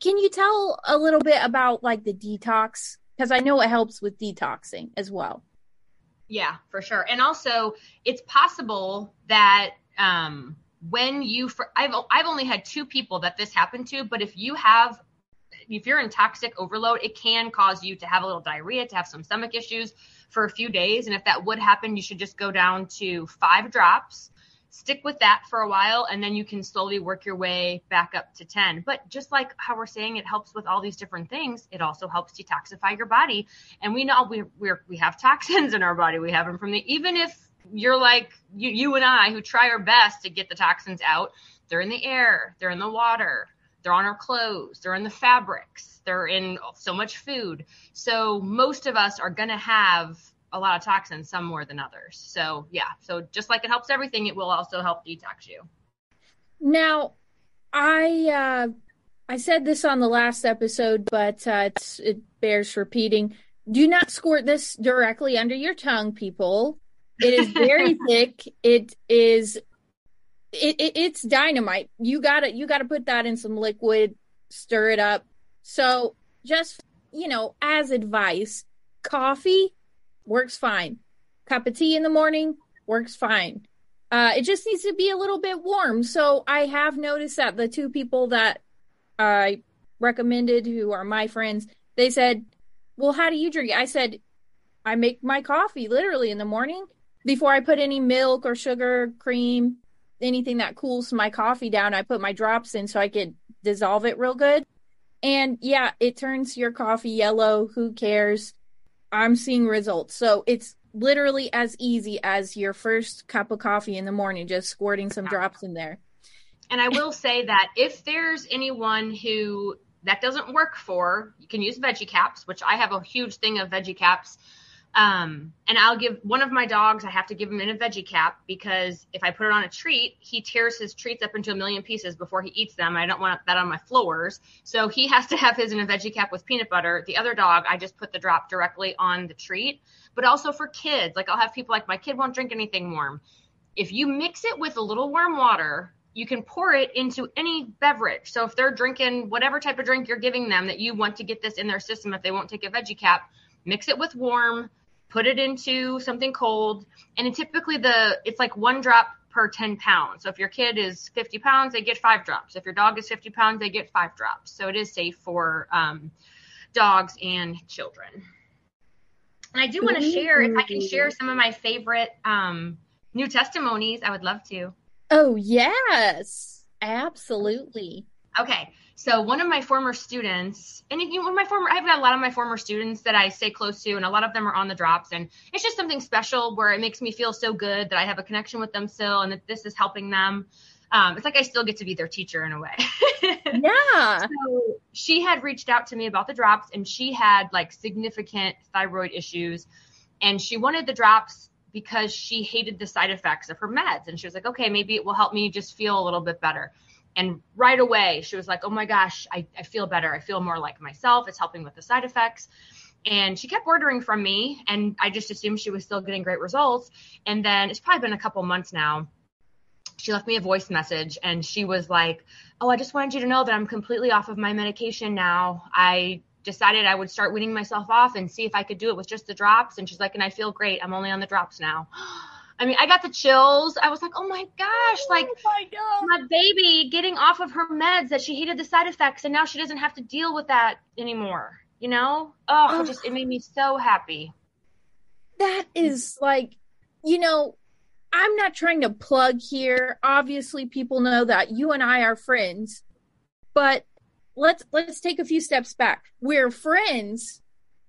can you tell a little bit about like the detox? Because I know it helps with detoxing as well. Yeah, for sure. And also, it's possible that um, when you for I've I've only had two people that this happened to, but if you have if you're in toxic overload, it can cause you to have a little diarrhea, to have some stomach issues for a few days. And if that would happen, you should just go down to five drops, stick with that for a while, and then you can slowly work your way back up to 10. But just like how we're saying it helps with all these different things, it also helps detoxify your body. And we know we we're, we have toxins in our body. We have them from the, even if you're like you, you and I who try our best to get the toxins out. They're in the air, they're in the water, they're on our clothes, they're in the fabrics, they're in so much food. So most of us are going to have a lot of toxins, some more than others. So yeah, so just like it helps everything, it will also help detox you. Now, I uh, I said this on the last episode, but uh, it bears repeating. Do not squirt this directly under your tongue, people. It is very thick. It is it, it, it's dynamite. You gotta you gotta put that in some liquid, stir it up. So just you know, as advice, coffee works fine. Cup of tea in the morning works fine. Uh, it just needs to be a little bit warm. So I have noticed that the two people that I recommended, who are my friends, they said, "Well, how do you drink?" I said, "I make my coffee literally in the morning before I put any milk or sugar, cream, anything that cools my coffee down, I put my drops in so I could dissolve it real good. And yeah, it turns your coffee yellow. Who cares? I'm seeing results. So it's literally as easy as your first cup of coffee in the morning, just squirting some drops in there. And I will say that if there's anyone who that doesn't work for, you can use veggie caps, which I have a huge thing of veggie caps um, and I'll give one of my dogs, I have to give him in a veggie cap because if I put it on a treat, he tears his treats up into a million pieces before he eats them. I don't want that on my floors. So he has to have his in a veggie cap with peanut butter. The other dog, I just put the drop directly on the treat. But also for kids, like I'll have people like, my kid won't drink anything warm. If you mix it with a little warm water, you can pour it into any beverage. So if they're drinking whatever type of drink you're giving them that you want to get this in their system, if they won't take a veggie cap, mix it with warm put it into something cold, and typically the it's like one drop per 10 pounds. So if your kid is 50 pounds, they get five drops. If your dog is 50 pounds, they get five drops. So it is safe for um, dogs and children. And I do want to share, if I can share some of my favorite um, new testimonies, I would love to. Oh, yes, absolutely. Okay. So one of my former students, and you know, one of my former, I've got a lot of my former students that I stay close to, and a lot of them are on the drops, and it's just something special where it makes me feel so good that I have a connection with them still, and that this is helping them. Um, it's like I still get to be their teacher in a way. yeah. So she had reached out to me about the drops, and she had like significant thyroid issues, and she wanted the drops because she hated the side effects of her meds, and she was like, okay, maybe it will help me just feel a little bit better. And right away, she was like, oh my gosh, I, I feel better. I feel more like myself. It's helping with the side effects. And she kept ordering from me, and I just assumed she was still getting great results. And then it's probably been a couple months now. She left me a voice message, and she was like, "Oh, I just wanted you to know that I'm completely off of my medication now. I decided I would start weaning myself off and see if I could do it with just the drops." And she's like, "And I feel great. I'm only on the drops now." I mean, I got the chills. I was like, "Oh my gosh!" Oh like oh my god. my baby getting off of her meds that she hated the side effects and now she doesn't have to deal with that anymore you know oh it just it made me so happy that is like you know i'm not trying to plug here obviously people know that you and i are friends but let's let's take a few steps back we're friends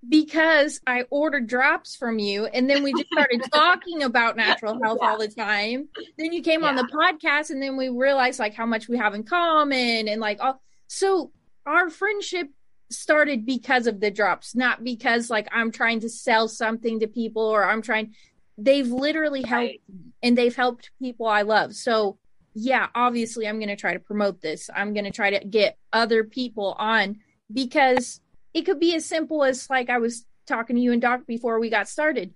because i ordered drops from you and then we just started talking about natural health all the time. Then you came on the podcast and then we realized like how much we have in common and like all so our friendship started because of the drops not because like i'm trying to sell something to people or i'm trying they've literally helped me, and they've helped people i love. So yeah obviously i'm going to try to promote this. I'm going to try to get other people on because it could be as simple as like i was talking to you and doc before we got started.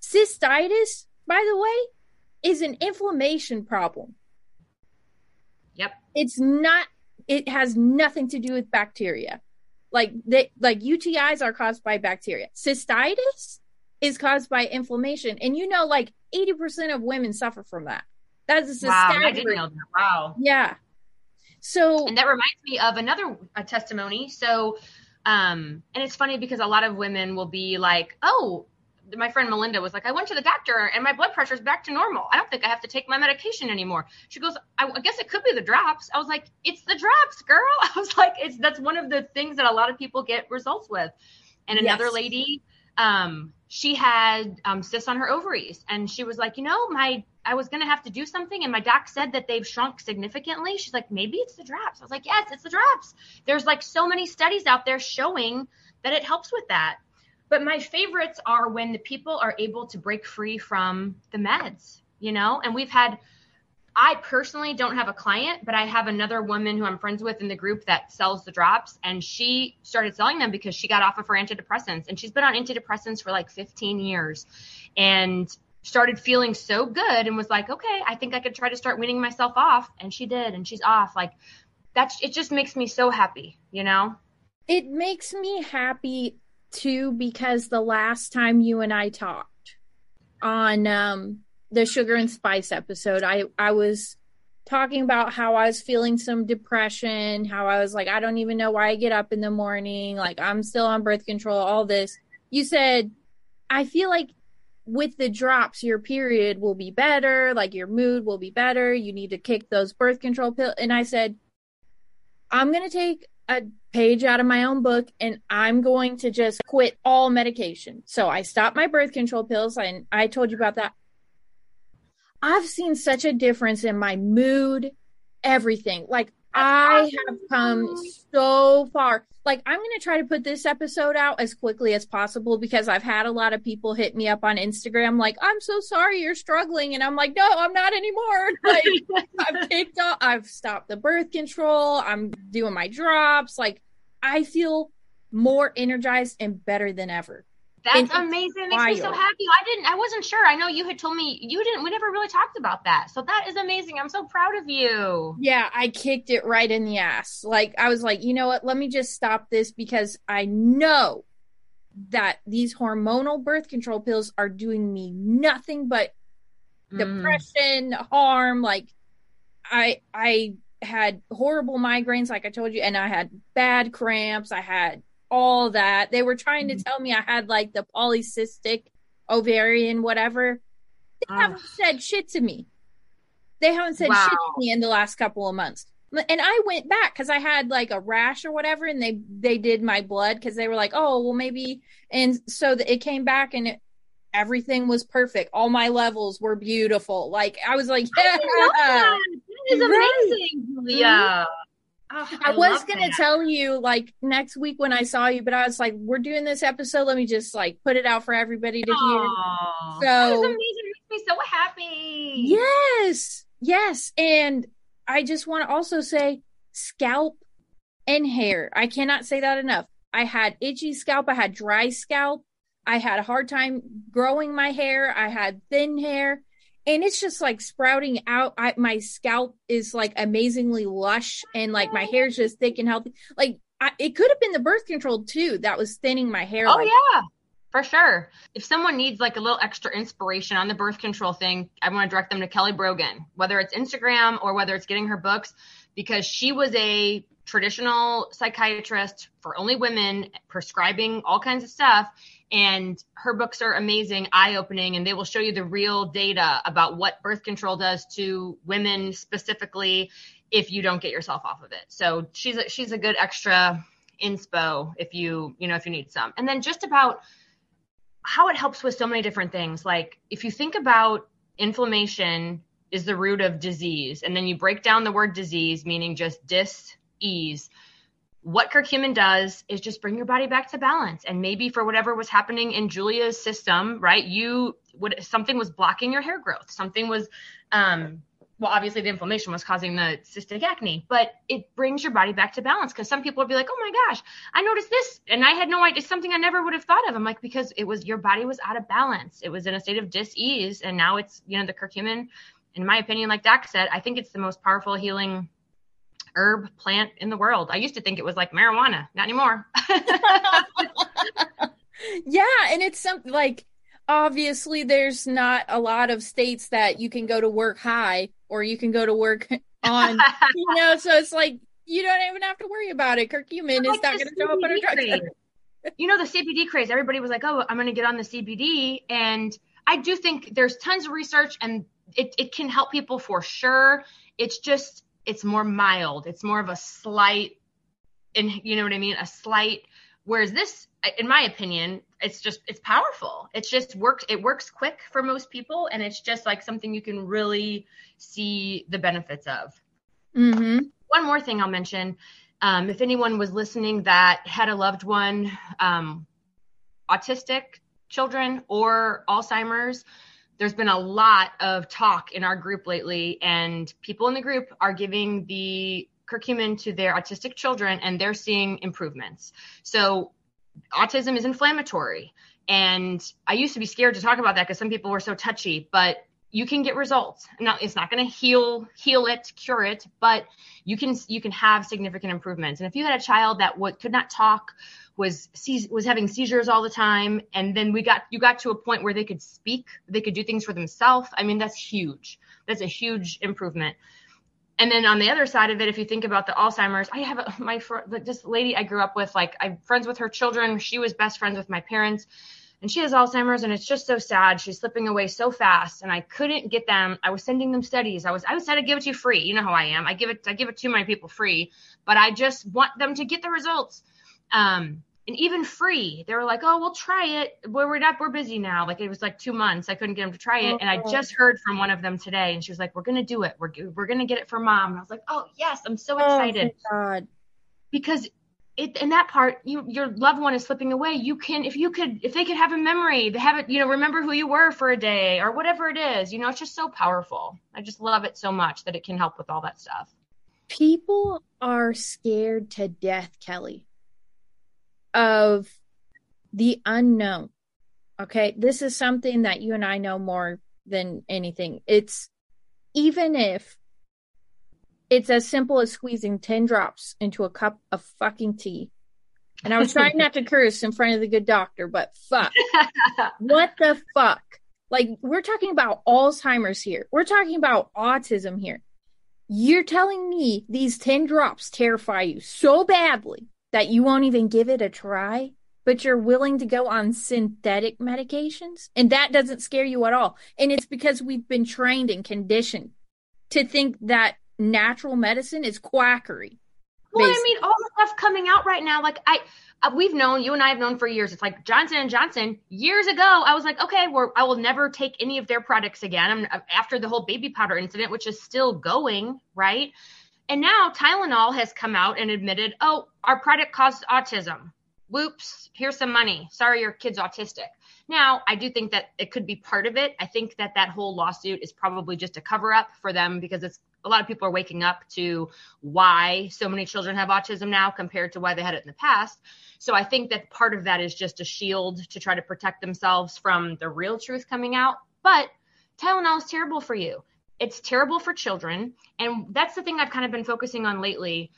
Cystitis by the way is an inflammation problem. Yep. It's not it has nothing to do with bacteria. Like they like utis are caused by bacteria. Cystitis is caused by inflammation. And you know like 80% of women suffer from that. That's a wow i didn't know that. Wow. Yeah. So and that reminds me of another testimony. So um and it's funny because a lot of women will be like oh my friend Melinda was like, I went to the doctor and my blood pressure's back to normal. I don't think I have to take my medication anymore. She goes, I, I guess it could be the drops. I was like, it's the drops, girl. I was like, it's that's one of the things that a lot of people get results with. And another Yes. lady, um, she had um, cysts on her ovaries, and she was like, you know, my I was gonna have to do something, and my doc said that they've shrunk significantly. She's like, maybe it's the drops. I was like, yes, it's the drops. There's like so many studies out there showing that it helps with that. But my favorites are when the people are able to break free from the meds, you know? And we've had, I personally don't have a client, but I have another woman who I'm friends with in the group that sells the drops. And she started selling them because she got off of her antidepressants. And she's been on antidepressants for like 15 years and started feeling so good and was like, okay, I think I could try to start weaning myself off. And she did. And she's off. Like, that's, it just makes me so happy, you know? it makes me happy too because the last time you and I talked on um the sugar and spice episode I I was talking about how I was feeling some depression, how I was like I don't even know why I get up in the morning, like I'm still on birth control, all this. You said I feel like with the drops your period will be better, like your mood will be better, you need to kick those birth control pills and I said I'm going to take a page out of my own book and I'm going to just quit all medication. So I stopped my birth control pills and I told you about that. I've seen such a difference in my mood, everything. Like I have come so far. Like I'm going to try to put this episode out as quickly as possible because I've had a lot of people hit me up on Instagram like I'm so sorry you're struggling and I'm like no, I'm not anymore. Like I've kicked off I've stopped the birth control, I'm doing my drops, like I feel more energized and better than ever. That's it's amazing. It makes me so happy. I didn't I wasn't sure. I know you had told me you didn't we never really talked about that. So that is amazing. I'm so proud of you. Yeah, I kicked it right in the ass. Like I was like, you know what? Let me just stop this because I know that these hormonal birth control pills are doing me nothing but Mm. depression, harm. Like I I had horrible migraines, like I told you, and I had bad cramps. I had all that. They were trying to mm-hmm. tell me I had like the polycystic ovarian, whatever. They Ugh. haven't said shit to me. They haven't said shit to me in the last couple of months. And I went back because I had like a rash or whatever, and they they did my blood because they were like, oh well maybe, and so it came back and it, everything was perfect. All my levels were beautiful. Like I was like, yeah. that. That is Right. amazing, Julia. Mm-hmm. Oh, I, was gonna that. tell you like next week when I saw you, but I was like, we're doing this episode. Let me just like put it out for everybody to hear. Aw, that is So- amazing. It makes me so happy. Yes, yes, and I just want to also say scalp and hair. I cannot say that enough. I had itchy scalp. I had dry scalp. I had a hard time growing my hair. I had thin hair. And it's just like sprouting out. I, my scalp is like amazingly lush and like my hair's just thick and healthy. Like I, it could have been the birth control too that was thinning my hair. Oh like, yeah, for sure. If someone needs like a little extra inspiration on the birth control thing, I want to direct them to Kelly Brogan, whether it's Instagram or whether it's getting her books, because she was a traditional psychiatrist for only women prescribing all kinds of stuff and her books are amazing eye opening and they will show you the real data about what birth control does to women specifically if you don't get yourself off of it. So she's a, she's a good extra inspo if you you know if you need some. And then just about how it helps with so many different things. Like if you think about inflammation is the root of disease and then you break down the word disease meaning just dis ease what curcumin does is just bring your body back to balance. And maybe for whatever was happening in julia's system right you would something was blocking your hair growth. Something was um well obviously the inflammation was causing the cystic acne but it brings your body back to balance. Because some people would be like oh my gosh i noticed this and i had no idea it's something i never would have thought of. I'm like because it was your body was out of balance. It was in a state of dis-ease and now it's you know the curcumin in my opinion like Doc said i think it's the most powerful healing herb plant in the world. I used to think it was like marijuana, not anymore. yeah, and it's something like obviously there's not a lot of states that you can go to work high or you can go to work on, you know, so it's like you don't even have to worry about it. Curcumin is not going to show up on a drug. You know the CBD craze. Everybody was like, "Oh, I'm going to get on the CBD," and I do think there's tons of research and it, it can help people for sure. It's just it's more mild. It's more of a slight, and you know what I mean, a slight. Whereas this, in my opinion, it's just it's powerful. It's just works. It works quick for most people, and it's just like something you can really see the benefits of. Mm-hmm. One more thing I'll mention. Um, if anyone was listening that had a loved one, um, autistic children or Alzheimer's, there's been a lot of talk in our group lately, and people in the group are giving the curcumin to their autistic children, and they're seeing improvements. So, autism is inflammatory. And I used to be scared to talk about that because some people were so touchy, but you can get results. Now it's not going to heal heal it, cure it, but you can you can have significant improvements. And if you had a child that w- could not talk, was was having seizures all the time, and then we got you got to a point where they could speak, they could do things for themselves. I mean, that's huge. That's a huge improvement. And then on the other side of it, if you think about the Alzheimer's, I have a, my fr- this lady I grew up with, like I'm friends with her children. She was best friends with my parents and she has Alzheimer's and it's just so sad. She's slipping away so fast and I couldn't get them. I was sending them studies. I was I was said to give it to you free. You know how I am. I give it I give it to my people free, but I just want them to get the results. Um and even free, they were like, "Oh, we'll try it. We're, we're not. We're busy now. Like it was like two months. I couldn't get them to try it, and I just heard from one of them today, and she was like, "We're gonna do it. We're we're gonna get it for mom." And I was like, "Oh yes, I'm so excited." Oh, God. Because it in that part you your loved one is slipping away. You can if you could if they could have a memory they have it you know remember who you were for a day or whatever it is you know it's just so powerful. I just love it so much that it can help with all that stuff. People are scared to death kelly of the unknown. Okay? This is something that you and i know more than anything. It's even if it's as simple as squeezing 10 drops into a cup of fucking tea. And I was trying not to curse in front of the good doctor, but fuck. what the fuck? Like, we're talking about Alzheimer's here. We're talking about autism here. You're telling me these 10 drops terrify you so badly that you won't even give it a try, but you're willing to go on synthetic medications? And that doesn't scare you at all. And it's because we've been trained and conditioned to think that natural medicine is quackery. Well, basically. I mean, all the stuff coming out right now, like I, uh, we've known, you and I have known for years. It's like Johnson and Johnson. Years ago, I was like, okay, we're, I will never take any of their products again. I'm, uh, after the whole baby powder incident, which is still going, right? And now Tylenol has come out and admitted, oh, our product caused autism. Whoops, here's some money. Sorry, your kid's autistic. Now, I do think that it could be part of it. I think that that whole lawsuit is probably just a cover up for them because it's a lot of people are waking up to why so many children have autism now compared to why they had it in the past. So I think that part of that is just a shield to try to protect themselves from the real truth coming out. But Tylenol is terrible for you. It's terrible for children. And that's the thing I've kind of been focusing on lately.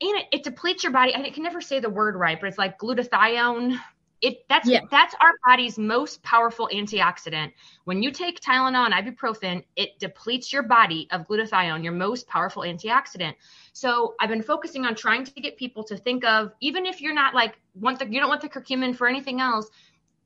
And it, it depletes your body. And I can never say the word right, but it's like glutathione it that's yeah. that's our body's most powerful antioxidant. When you take Tylenol and ibuprofen, it depletes your body of glutathione, your most powerful antioxidant. So I've been focusing on trying to get people to think of even if you're not like want the you don't want the curcumin for anything else,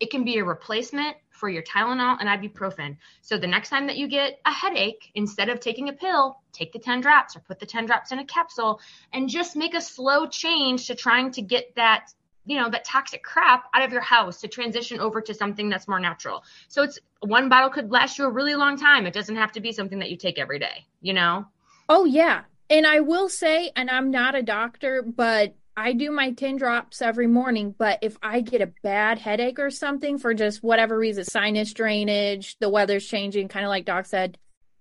it can be a replacement for your Tylenol and ibuprofen. So the next time that you get a headache, instead of taking a pill, take the 10 drops or put the 10 drops in a capsule and just make a slow change to trying to get that you know that toxic crap out of your house to transition over to something that's more natural. So it's one bottle could last you a really long time. It doesn't have to be something that you take every day you know? Oh yeah. And i will say and i'm not a doctor but i do my 10 drops every morning. But if i get a bad headache or something for just whatever reason sinus drainage the weather's changing kind of like doc said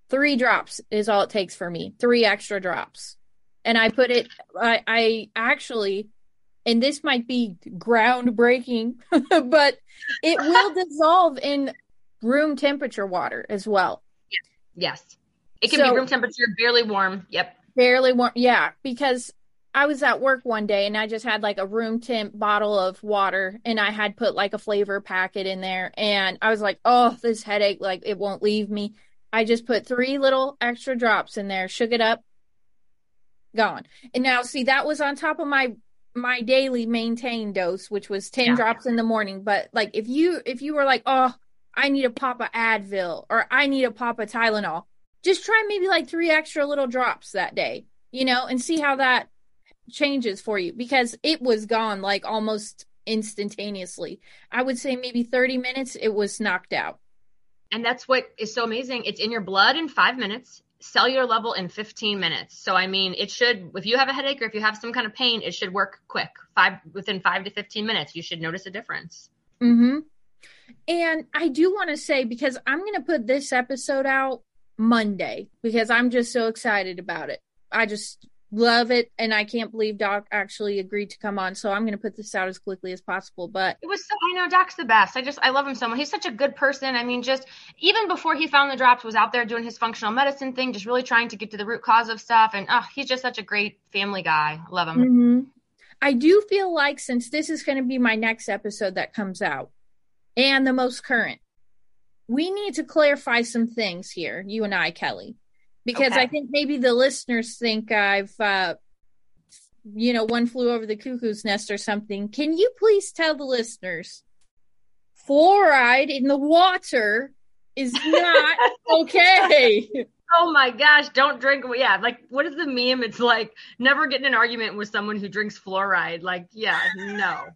three drops is all it takes for me. Three extra drops. And i put it i, I actually and this might be groundbreaking, but it will dissolve in room temperature water as well. Yes. It can so, be room temperature, barely warm. Yep. Barely warm. Yeah. Because I was at work one day and I just had like a room temp bottle of water and I had put like a flavor packet in there. And I was like, oh, this headache, like it won't leave me. I just put three little extra drops in there, shook it up, gone. And now, see, that was on top of my my daily maintained dose, which was 10 yeah. drops in the morning. But like if you if you were like, oh, I need a pop of Advil or I need a pop of Tylenol, just try maybe like three extra little drops that day, you know, and see how that changes for you because it was gone like almost instantaneously. I would say maybe 30 minutes, it was knocked out. And that's what is so amazing. It's in your blood in five minutes cellular level in 15 minutes. So I mean, it should if you have a headache or if you have some kind of pain, it should work quick. Five within 5 to 15 minutes, you should notice a difference. Mhm. And I do want to say because I'm going to put this episode out Monday because I'm just so excited about it. I just love it and i can't believe doc actually agreed to come on so i'm going to put this out as quickly as possible but it was so i know doc's the best. I just i love him so much. He's such a good person. I mean just even before he found the drops was out there doing his functional medicine thing just really trying to get to the root cause of stuff and oh he's just such a great family guy. Love him. Mm-hmm. i do feel like since this is going to be my next episode that comes out and the most current we need to clarify some things here you and i kelly because okay. I think maybe the listeners think I've, uh, you know, one flew over the cuckoo's nest or something. Can you please tell the listeners fluoride in the water is not okay? Oh my gosh, don't drink. Yeah, like what is the meme? It's like never get in an argument with someone who drinks fluoride. Like, yeah, no.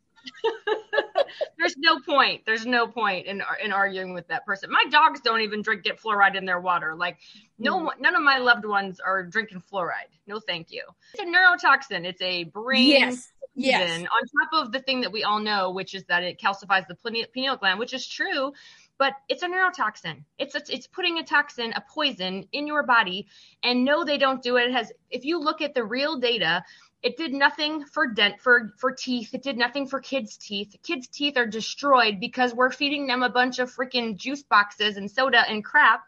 There's no point. There's no point in in arguing with that person. My dogs don't even drink get fluoride in their water. Like no mm. none of my loved ones are drinking fluoride. No, thank you. It's a neurotoxin. It's a brain yes. Yes. On top of the thing that we all know, which is that it calcifies the pineal gland, which is true but it's a neurotoxin. It's a, it's putting a toxin, a poison in your body. And no, they don't do it. It has. If you look at the real data, it did nothing for dent for for teeth. It did nothing for kids' teeth. Kids' teeth are destroyed because we're feeding them a bunch of freaking juice boxes and soda and crap.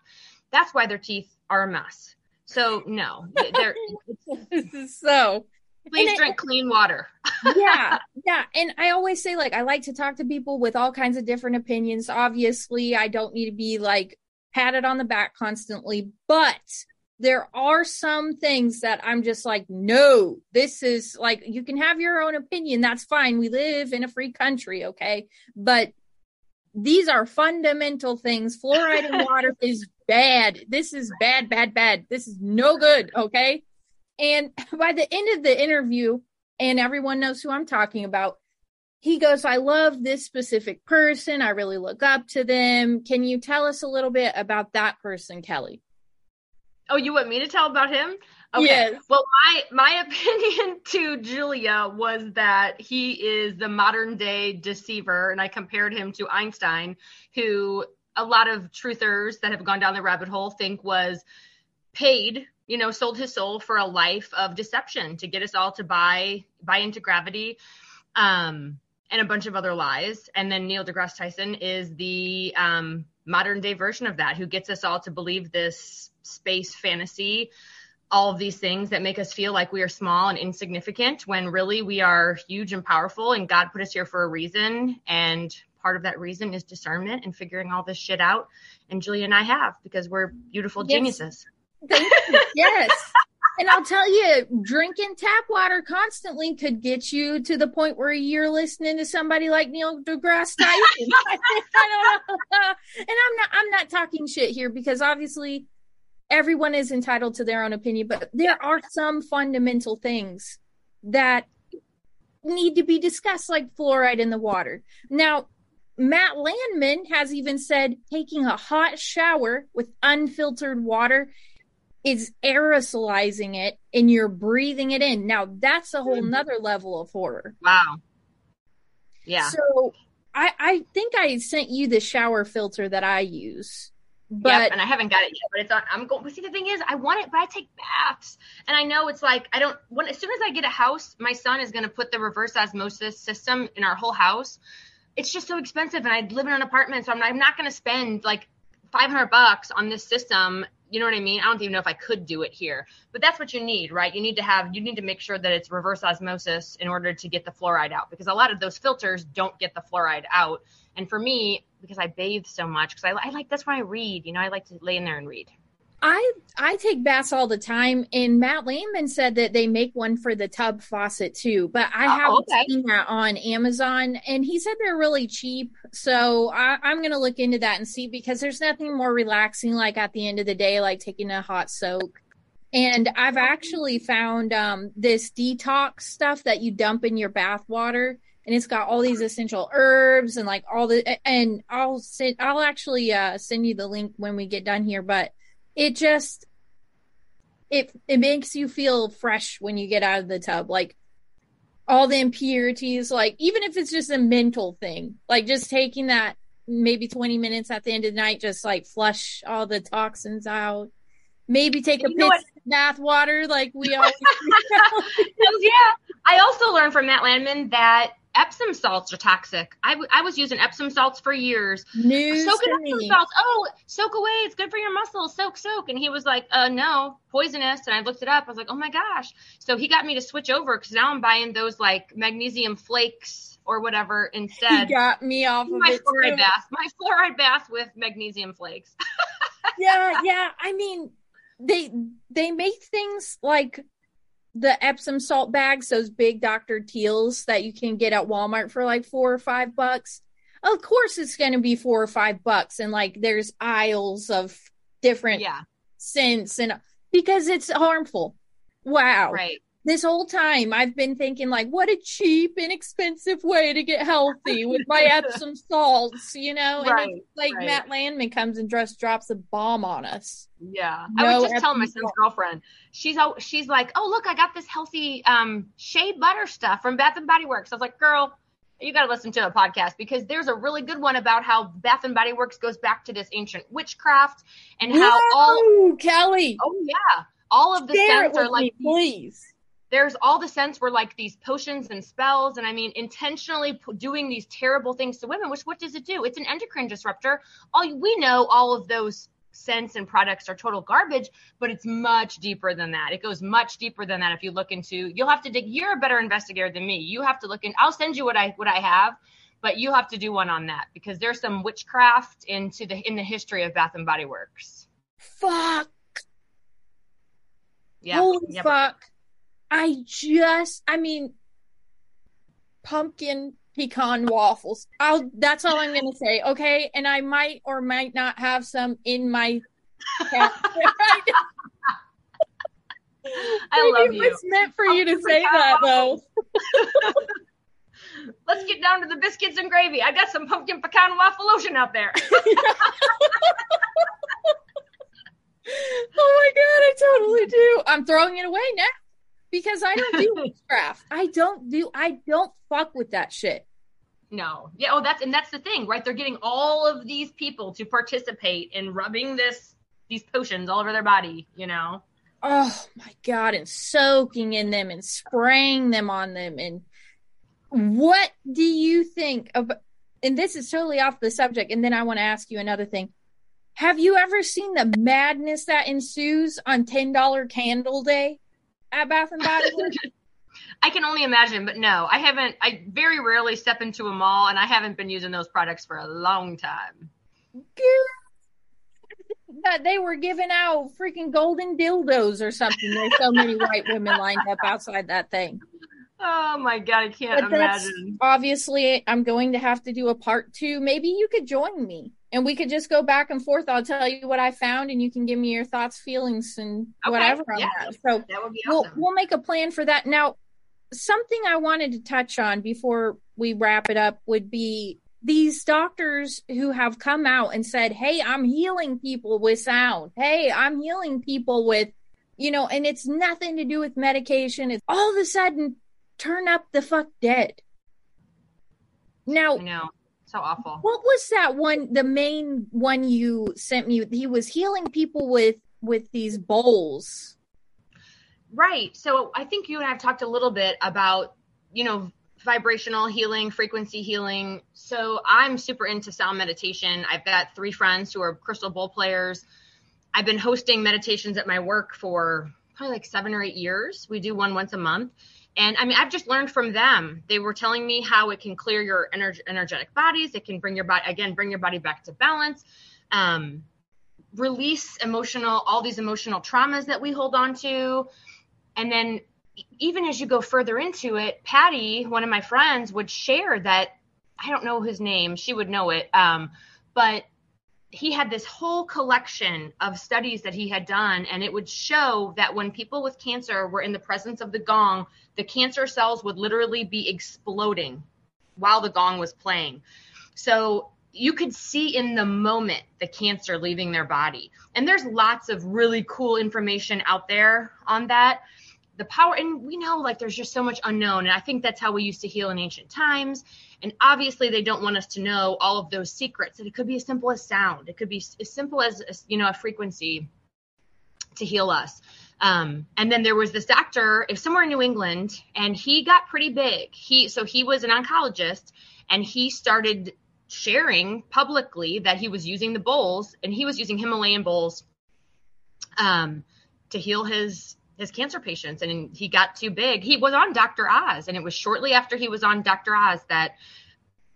That's why their teeth are a mess. So no, they're so. Please it, drink clean water. yeah, yeah, and I always say like I like to talk to people with all kinds of different opinions. Obviously, I don't need to be like patted on the back constantly, but there are some things that I'm just like, no, this is like, you can have your own opinion. That's fine. We live in a free country. Okay. But these are fundamental things. Fluoride in water is bad. This is bad, bad, bad. This is no good. Okay. And by the end of the interview, and everyone knows who I'm talking about, he goes, I love this specific person. I really look up to them. Can you tell us a little bit about that person, Kelly? Oh, you want me to tell about him? Okay. Yes. Well, my my opinion to Julia was that he is the modern day deceiver, and I compared him to Einstein, who a lot of truthers that have gone down the rabbit hole think was paid you know, sold his soul for a life of deception to get us all to buy buy into gravity. Um, and a bunch of other lies. And then Neil deGrasse Tyson is the um, modern day version of that, who gets us all to believe this space fantasy, all of these things that make us feel like we are small and insignificant when really we are huge and powerful. And God put us here for a reason. And part of that reason is discernment and figuring all this shit out. And Julia and I have because we're beautiful Yes. geniuses. Yes. And I'll tell you, drinking tap water constantly could get you to the point where you're listening to somebody like Neil deGrasse Tyson. I don't know. And I'm not I'm not talking shit here because obviously everyone is entitled to their own opinion, but there are some fundamental things that need to be discussed, like fluoride in the water. Now, Matt Landman has even said taking a hot shower with unfiltered water is aerosolizing it and you're breathing it in. Now that's a whole nother level of horror. Wow. Yeah. So I, I think I sent you the shower filter that I use. But yep, and I haven't got it yet, but it's on. I'm going. But see, the thing is, I want it, but I take baths, and I know it's like I don't. When as soon as I get a house, my son is going to put the reverse osmosis system in our whole house. It's just so expensive, and I live in an apartment, so I'm not, I'm not going to spend like 500 bucks on this system. You know what I mean? I don't even know if I could do it here, but that's what you need, right? You need to have, you need to make sure that it's reverse osmosis in order to get the fluoride out, because a lot of those filters don't get the fluoride out. And for me, because I bathe so much, because I, I like that's when I read. You know, I like to lay in there and read. I I take baths all the time, and Matt Landman said that they make one for the tub faucet too, but I Oh, haven't okay. seen that on Amazon, and he said they're really cheap. So I, I'm gonna look into that and see because there's nothing more relaxing like at the end of the day, like taking a hot soak. And I've actually found um, this detox stuff that you dump in your bath water, and it's got all these essential herbs and like all the. And I'll send. I'll actually uh, send you the link when we get done here, but it just it it makes you feel fresh when you get out of the tub like all the impurities like even if it's just a mental thing like just taking that maybe 20 minutes at the end of the night just like flush all the toxins out maybe take a You know piss bath water like we always yeah. I also learned from Matt Landman that Epsom salts are toxic. I, w- I was using Epsom salts for years. news soak in Epsom me. salts. Oh, soak away. It's good for your muscles. Soak, soak. And he was like, uh, no, poisonous. And I looked it up. I was like, oh my gosh. So he got me to switch over because now I'm buying those like magnesium flakes or whatever he instead. got me off my it fluoride too. bath. My fluoride bath with magnesium flakes. yeah, yeah. I mean, they they make things like the Epsom salt bags, those big Dr. Teals that you can get at Walmart for like four or five bucks. Of course, it's going to be four or five bucks, and like there's aisles of different Yeah. scents, and because it's harmful. Wow. Right. This whole time, I've been thinking like, what a cheap, inexpensive way to get healthy with my Epsom salts, you know? And Right, it's like right. Matt Landman comes and just drops a bomb on us. Yeah, No I was just telling my son's salt. girlfriend. She's she's like, oh look, I got this healthy um shea butter stuff from Bath and Body Works. I was like, girl, you got to listen to a podcast because there's a really good one about how Bath and Body Works goes back to this ancient witchcraft and how all Kelly, oh yeah, all of the share scents are like me, please. There's all the scents were like these potions and spells and i mean intentionally p- doing these terrible things to women which what does it do? It's an endocrine disruptor. All we know all of those scents and products are total garbage but it's much deeper than that. It goes much deeper than that if you look into you'll have to dig you're a better investigator than me. You have to look in i'll send you what i what i have but you have to do one on that because there's some witchcraft into the in the history of bath and body works. Fuck. yeah Holy yeah, fuck. I just, I mean, pumpkin pecan waffles. I'll, that's all I'm going to say. Okay. And I might or might not have some in my. right i love you It was meant for you to say that though. Let's get down to the biscuits and gravy. I got some pumpkin pecan waffle lotion out there. Oh my god, I totally do. I'm throwing it away now because I don't do witchcraft. I don't do. I don't fuck with that shit. no. Yeah, oh that's and that's the thing, right? They're getting all of these people to participate in rubbing this these potions all over their body, you know. oh my god, and soaking in them and spraying them on them. And what do you think of? And this is totally off the subject. And then I want to ask you another thing. Have you ever seen the madness that ensues on ten dollar candle day at Bath and Body Works? I can only imagine, but no, I haven't. I very rarely step into a mall, and I haven't been using those products for a long time. that they were giving out freaking golden dildos or something. There's so many white women lined up outside that thing. Oh my god, I can't But imagine. obviously I'm going to have to do a part two. Maybe you could join me and we could just go back and forth. I'll tell you what I found and you can give me your thoughts, feelings, and Okay, whatever on yeah. that. So That would be we'll we'll make a plan for that. Now, something I wanted to touch on before we wrap it up would be these doctors who have come out and said, "Hey, I'm healing people with sound. Hey, I'm healing people with, you know, and it's nothing to do with medication. It's all of a sudden turn up the fuck dead." Now. So awful. what was that one the main one you sent me he was healing people with with these bowls Right. So I think you and I have talked a little bit about, you know, vibrational healing, frequency healing. So I'm super into sound meditation. I've got three friends who are crystal bowl players. I've been hosting meditations at my work for probably like seven or eight years. We do one once a month. And I mean, I've just learned from them. They were telling me how it can clear your ener- energetic bodies. It can bring your body, again, bring your body back to balance. Um, release emotional, all these emotional traumas that we hold on to. And then even as you go further into it, Patty, one of my friends, would share that I don't know his name, she would know it. Um, but he had this whole collection of studies that he had done, and it would show that when people with cancer were in the presence of the gong, the cancer cells would literally be exploding while the gong was playing. So you could see in the moment the cancer leaving their body. And there's lots of really cool information out there on that. The power, and we know like there's just so much unknown. And I think that's how we used to heal in ancient times. And obviously, they don't want us to know all of those secrets. And it could be as simple as sound, it could be as simple as, you know, a frequency to heal us. Um, and then there was this doctor, if somewhere in New England, and he got pretty big. He so he was an oncologist, and he started sharing publicly that he was using the bowls, and he was using Himalayan bowls um, to heal his his cancer patients. And he got too big. He was on Dr. Oz, and it was shortly after he was on Dr. Oz that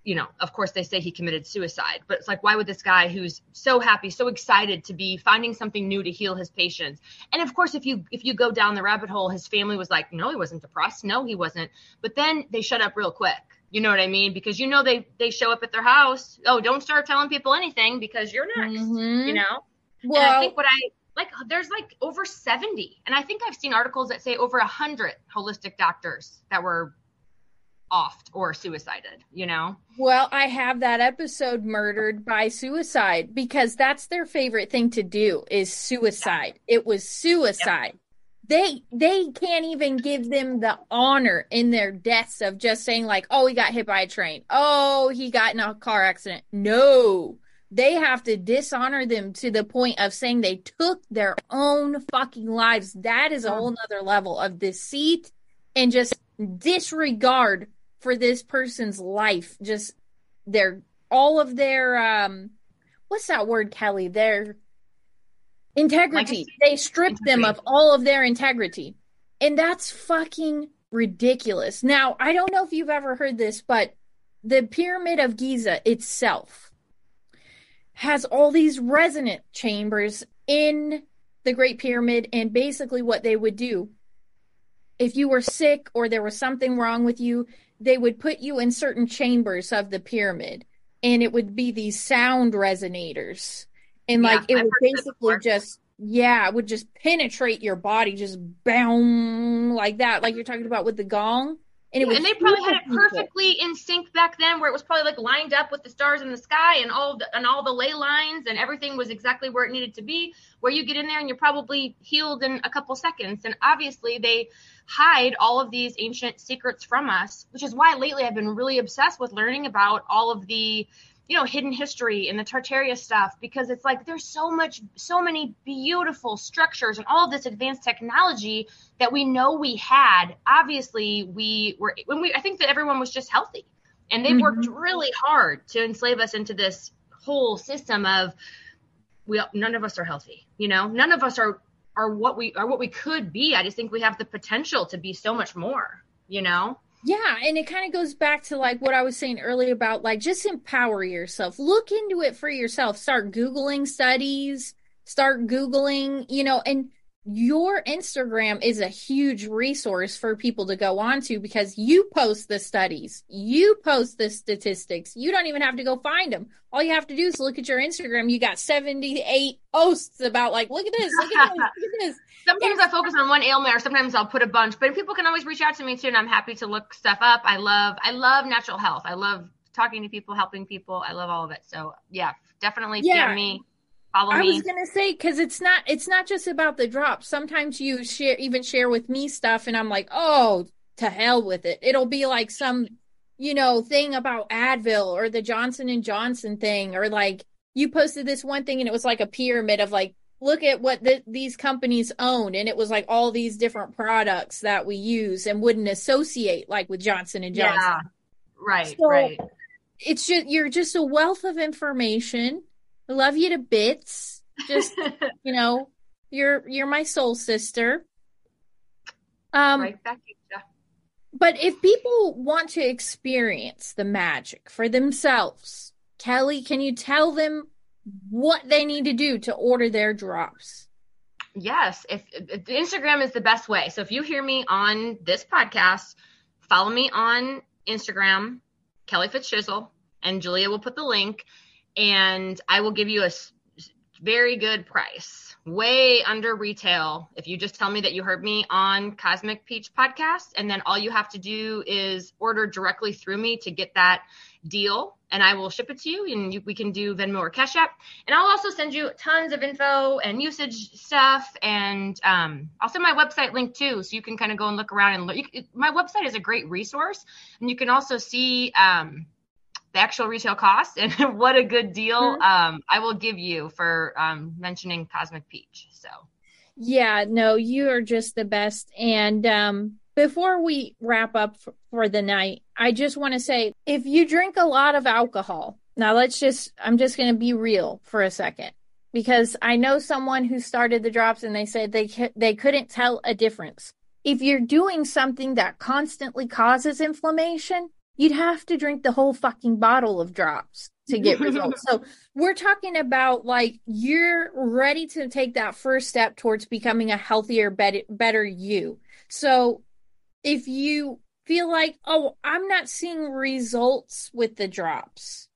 you know, of course they say he committed suicide, but it's like, why would this guy who's so happy, so excited to be finding something new to heal his patients? And of course, if you if you go down the rabbit hole, his family was like, no, he wasn't depressed, no, he wasn't. But then they shut up real quick. You know what I mean? Because you know they they show up at their house. Oh, don't start telling people anything because you're next. Mhm. You know. well and I think what I like, there's like over 70, and I think I've seen articles that say over 100 holistic doctors that were offed or suicided. You know. Well, I have that episode murdered by suicide because that's their favorite thing to do is suicide. It was suicide. They they can't even give them the honor in their deaths of just saying like, "Oh, he got hit by a train. Oh, he got in a car accident." No. They have to dishonor them to the point of saying they took their own fucking lives. That is a whole nother level of deceit and just disregard for this person's life just their all of their um what's that word kelly? Their integrity. They strip them of all of their integrity. And that's fucking ridiculous. Now i don't know if you've ever heard this but the pyramid of giza itself has all these resonant chambers in the great pyramid and basically what they would do. If you were sick or there was something wrong with you, they would put you in certain chambers of the pyramid and it would be these sound resonators. And Yeah, like it I've would basically just yeah, it would just penetrate your body, just boom like that, like you're talking about with the gong. And would and they probably had it perfectly in sync back then where it was probably like lined up with the stars in the sky and all the, and all the ley lines and everything was exactly where it needed to be where you get in there and you're probably healed in a couple seconds. And obviously they hide all of these ancient secrets from us which is why lately I've been really obsessed with learning about all of the you know hidden history and the tartaria stuff because it's like there's so much so many beautiful structures and all of this advanced technology that we know we had. Obviously we were when we i think that everyone was just healthy. And they worked mm-hmm. really hard to enslave us into this whole system of we none of us are healthy you know? None of us are are what we are what we could be. I just think we have the potential to be so much more you know Yeah, and it kind of goes back to like what I was saying earlier about like just empower yourself. Look into it for yourself. Start Googling studies, start Googling, you know, and your Instagram is a huge resource for people to go onto because you post the studies, you post the statistics. You don't even have to go find them. All you have to do is look at your Instagram. You got 78 posts about like, look at this, look at this, look at this. sometimes I focus on one ailment or sometimes I'll put a bunch, but people can always reach out to me too. And I'm happy to look stuff up. I love, I love natural health. I love talking to people, helping people. I love all of it. So yeah, definitely Yeah. Me, follow I me. was gonna say because it's not it's not just about the drops. Sometimes you share even share with me stuff, and I'm like, oh, to hell with it. It'll be like some you know thing about Advil or the Johnson and Johnson thing, or like you posted this one thing and it was like a pyramid of like look at what the, these companies own, and it was like all these different products that we use and wouldn't associate like with Johnson and Johnson yeah, right, So- right. it's just you're just a wealth of information. I love you to bits. Just you know, you're you're my soul sister. Um right back at but if people want to experience the magic for themselves, Kelly, can you tell them what they need to do to order their drops? Yes, if, if Instagram is the best way. So if you hear me on this podcast, follow me on Instagram, Kelly Fitzshizzle, and Julia will put the link, and I will give you a very good price, way under retail. If you just tell me that you heard me on Cosmic Peach podcast, and then all you have to do is order directly through me to get that deal, and I will ship it to you, and you, we can do Venmo or Cash App. And I'll also send you tons of info and usage stuff. And um, send my website link too, so you can kind of go and look around and look. You, my website is a great resource, and you can also see um, the actual retail cost and what a good deal um, I will give you for um, mentioning Cosmic Peach. So Yeah, no, you are just the best. And um, before we wrap up f- for the night, I just want to say if you drink a lot of alcohol, now let's just, I'm just going to be real for a second because I know someone who started the drops and they said they, they couldn't tell a difference. If you're doing something that constantly causes inflammation, you'd have to drink the whole fucking bottle of drops to get results. so we're talking about like you're ready to take that first step towards becoming a healthier, better, better you. So if you feel like, oh, I'm not seeing results with the drops,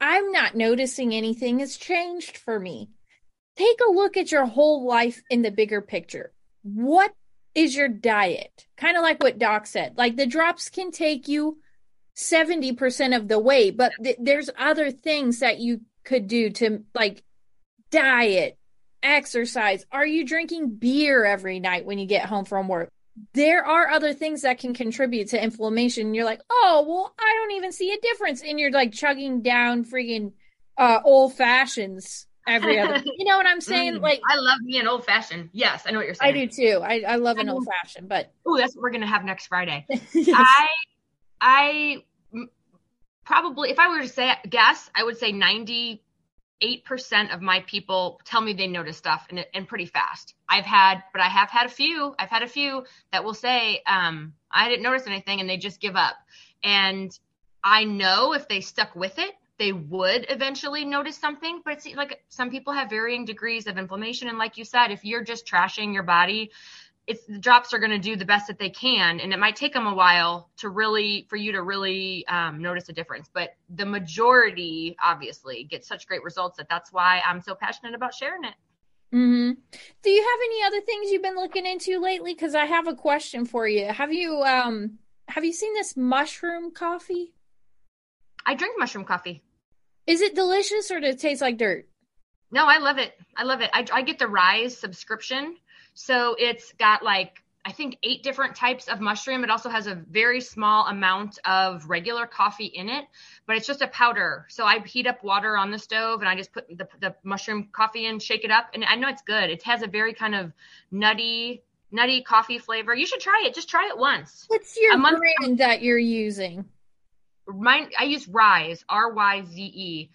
I'm not noticing anything has changed for me. Take a look at your whole life in the bigger picture. What is your diet? Kind of like what Doc said. Like the drops can take you 70% of the way, but th- there's other things that you could do to like diet, exercise. Are you drinking beer every night when you get home from work? There are other things that can contribute to inflammation. You're like, oh, well, I don't even see a difference. And you're like chugging down freaking uh, old fashions every other. You know what I'm saying? Mm, Like, I love me an old fashioned. Yes, I know what you're saying I do too. I, I love an old fashioned, but Oh, that's what we're gonna have next Friday. Yes. I I probably if I were to say guess, I would say 98% of my people tell me they notice stuff and, and pretty fast. I've had but I have had a few. I've had a few that will say um I didn't notice anything and they just give up. And I know if they stuck with it, they would eventually notice something, but it's like some people have varying degrees of inflammation and like you said, if you're just trashing your body it's the drops are going to do the best that they can and it might take them a while to really for you to really um, notice a difference but the majority obviously get such great results that that's why i'm so passionate about sharing it hmm Do you have any other things you've been looking into lately? Because I have a question for you. Have you um have you seen this mushroom coffee? i drink mushroom coffee Is it delicious or does it taste like dirt? No i love it i love it i, I get the Ryze subscription so it's got like I think eight different types of mushroom. It also has a very small amount of regular coffee in it, but it's just a powder. So I heat up water on the stove and I just put the, the mushroom coffee in, shake it up, and I know it's good. It has a very kind of nutty, nutty coffee flavor. You should try it. Just try it once. What's your A month- brand that you're using? Mine, I use Ryze, R Y Z E,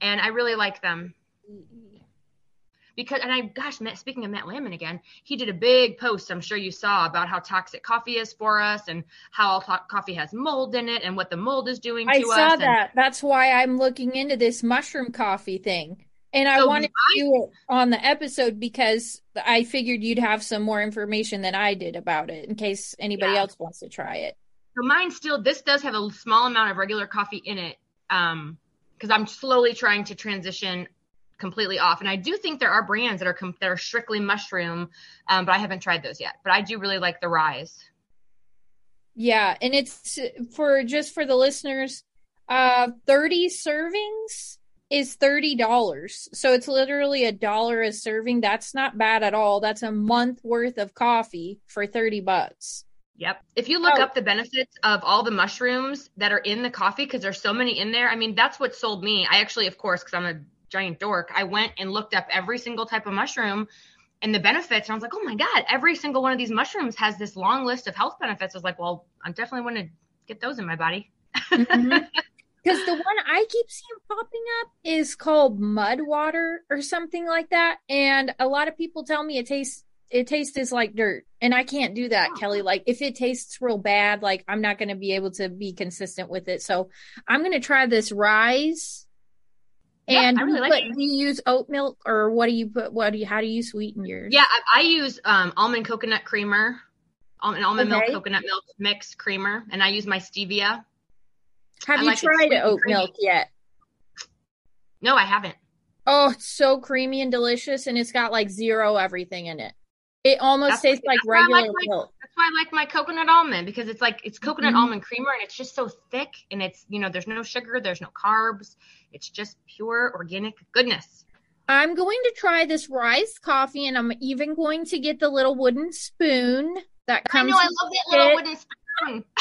and I really like them because and I gosh, Matt, speaking of Matt Landman again, he did a big post. I'm sure you saw about how toxic coffee is for us and how all to- coffee has mold in it and what the mold is doing to I us. saw and- that. That's why I'm looking into this mushroom coffee thing. And I So wanted to I- do it on the episode because I figured you'd have some more information than I did about it in case anybody Yeah. else wants to try it. So mine still this does have a small amount of regular coffee in it. Um, because I'm slowly trying to transition completely off. And I do think there are brands that are com- that are strictly mushroom, um, but I haven't tried those yet. But I do really like the Ryze. Yeah, and it's for just for the listeners, uh 30 servings is $30. So it's literally a dollar a serving. That's not bad at all. That's a month worth of coffee for 30 bucks. Yep. If you look Oh. up the benefits of all the mushrooms that are in the coffee, because there's so many in there, I mean, that's what sold me. I actually, of course, because I'm a giant dork, I went and looked up every single type of mushroom and the benefits. And I was like, oh my God, every single one of these mushrooms has this long list of health benefits. I was like, well, I definitely want to get those in my body. Mm-hmm. Because the one I keep seeing popping up is called mud water or something like that. And a lot of people tell me it tastes it tastes like dirt. And I can't do that, Oh. Kelly. Like if it tastes real bad, like I'm not gonna be able to be consistent with it. So I'm gonna try this Ryze. Yeah, and I really like put- it. do you use oat milk or what do you put what do you how do you sweeten yours? Yeah, I, I use um, almond coconut creamer, almond, almond milk, coconut milk mix creamer, and I use my stevia. Have I you like tried oat milk yet? No, I haven't. Oh, it's so creamy and delicious, and it's got like zero everything in it. It almost That's- tastes like I like regular my- milk. That's why I like my coconut almond because it's like it's coconut Mhm. almond creamer and it's just so thick and it's you know there's no sugar, there's no carbs, it's just pure organic goodness. I'm going to try this Ryze coffee, and I'm even going to get the little wooden spoon that I comes. know I love that little it. wooden spoon.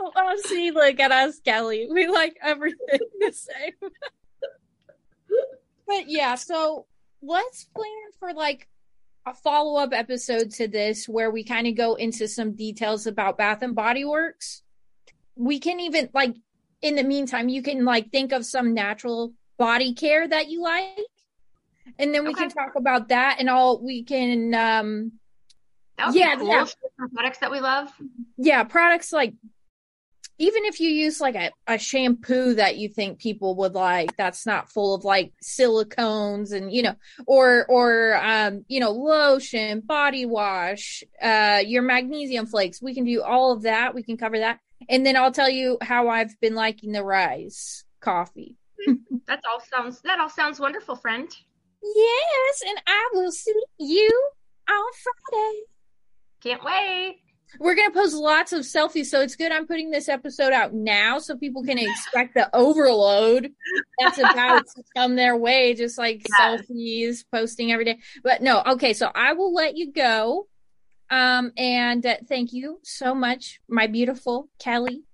Oh, see, look at us, Kelly. We like everything the same. but yeah, so let's plan for like a follow up episode to this where we kind of go into some details about Bath and Body Works. We can even like in the meantime, you can like think of some natural body care that you like. And then we can talk about that and all we can um That Yeah, cool. yeah. Products that we love. yeah products like even if you use like a, a shampoo that you think people would like that's not full of like silicones and you know or or um you know lotion body wash uh your magnesium flakes we can do all of that we can cover that and then i'll tell you how i've been liking the Ryze coffee That all sounds that all sounds wonderful, friend. yes and i will see you on friday Can't wait. We're gonna post lots of selfies, so it's good I'm putting this episode out now so people can expect the overload that's about to come their way, just like Yes. selfies, posting every day. But no, okay, so I will let you go. Um, and uh, thank you so much, my beautiful Kelly.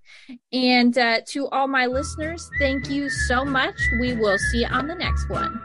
And uh, to all my listeners, thank you so much. We will see you on the next one.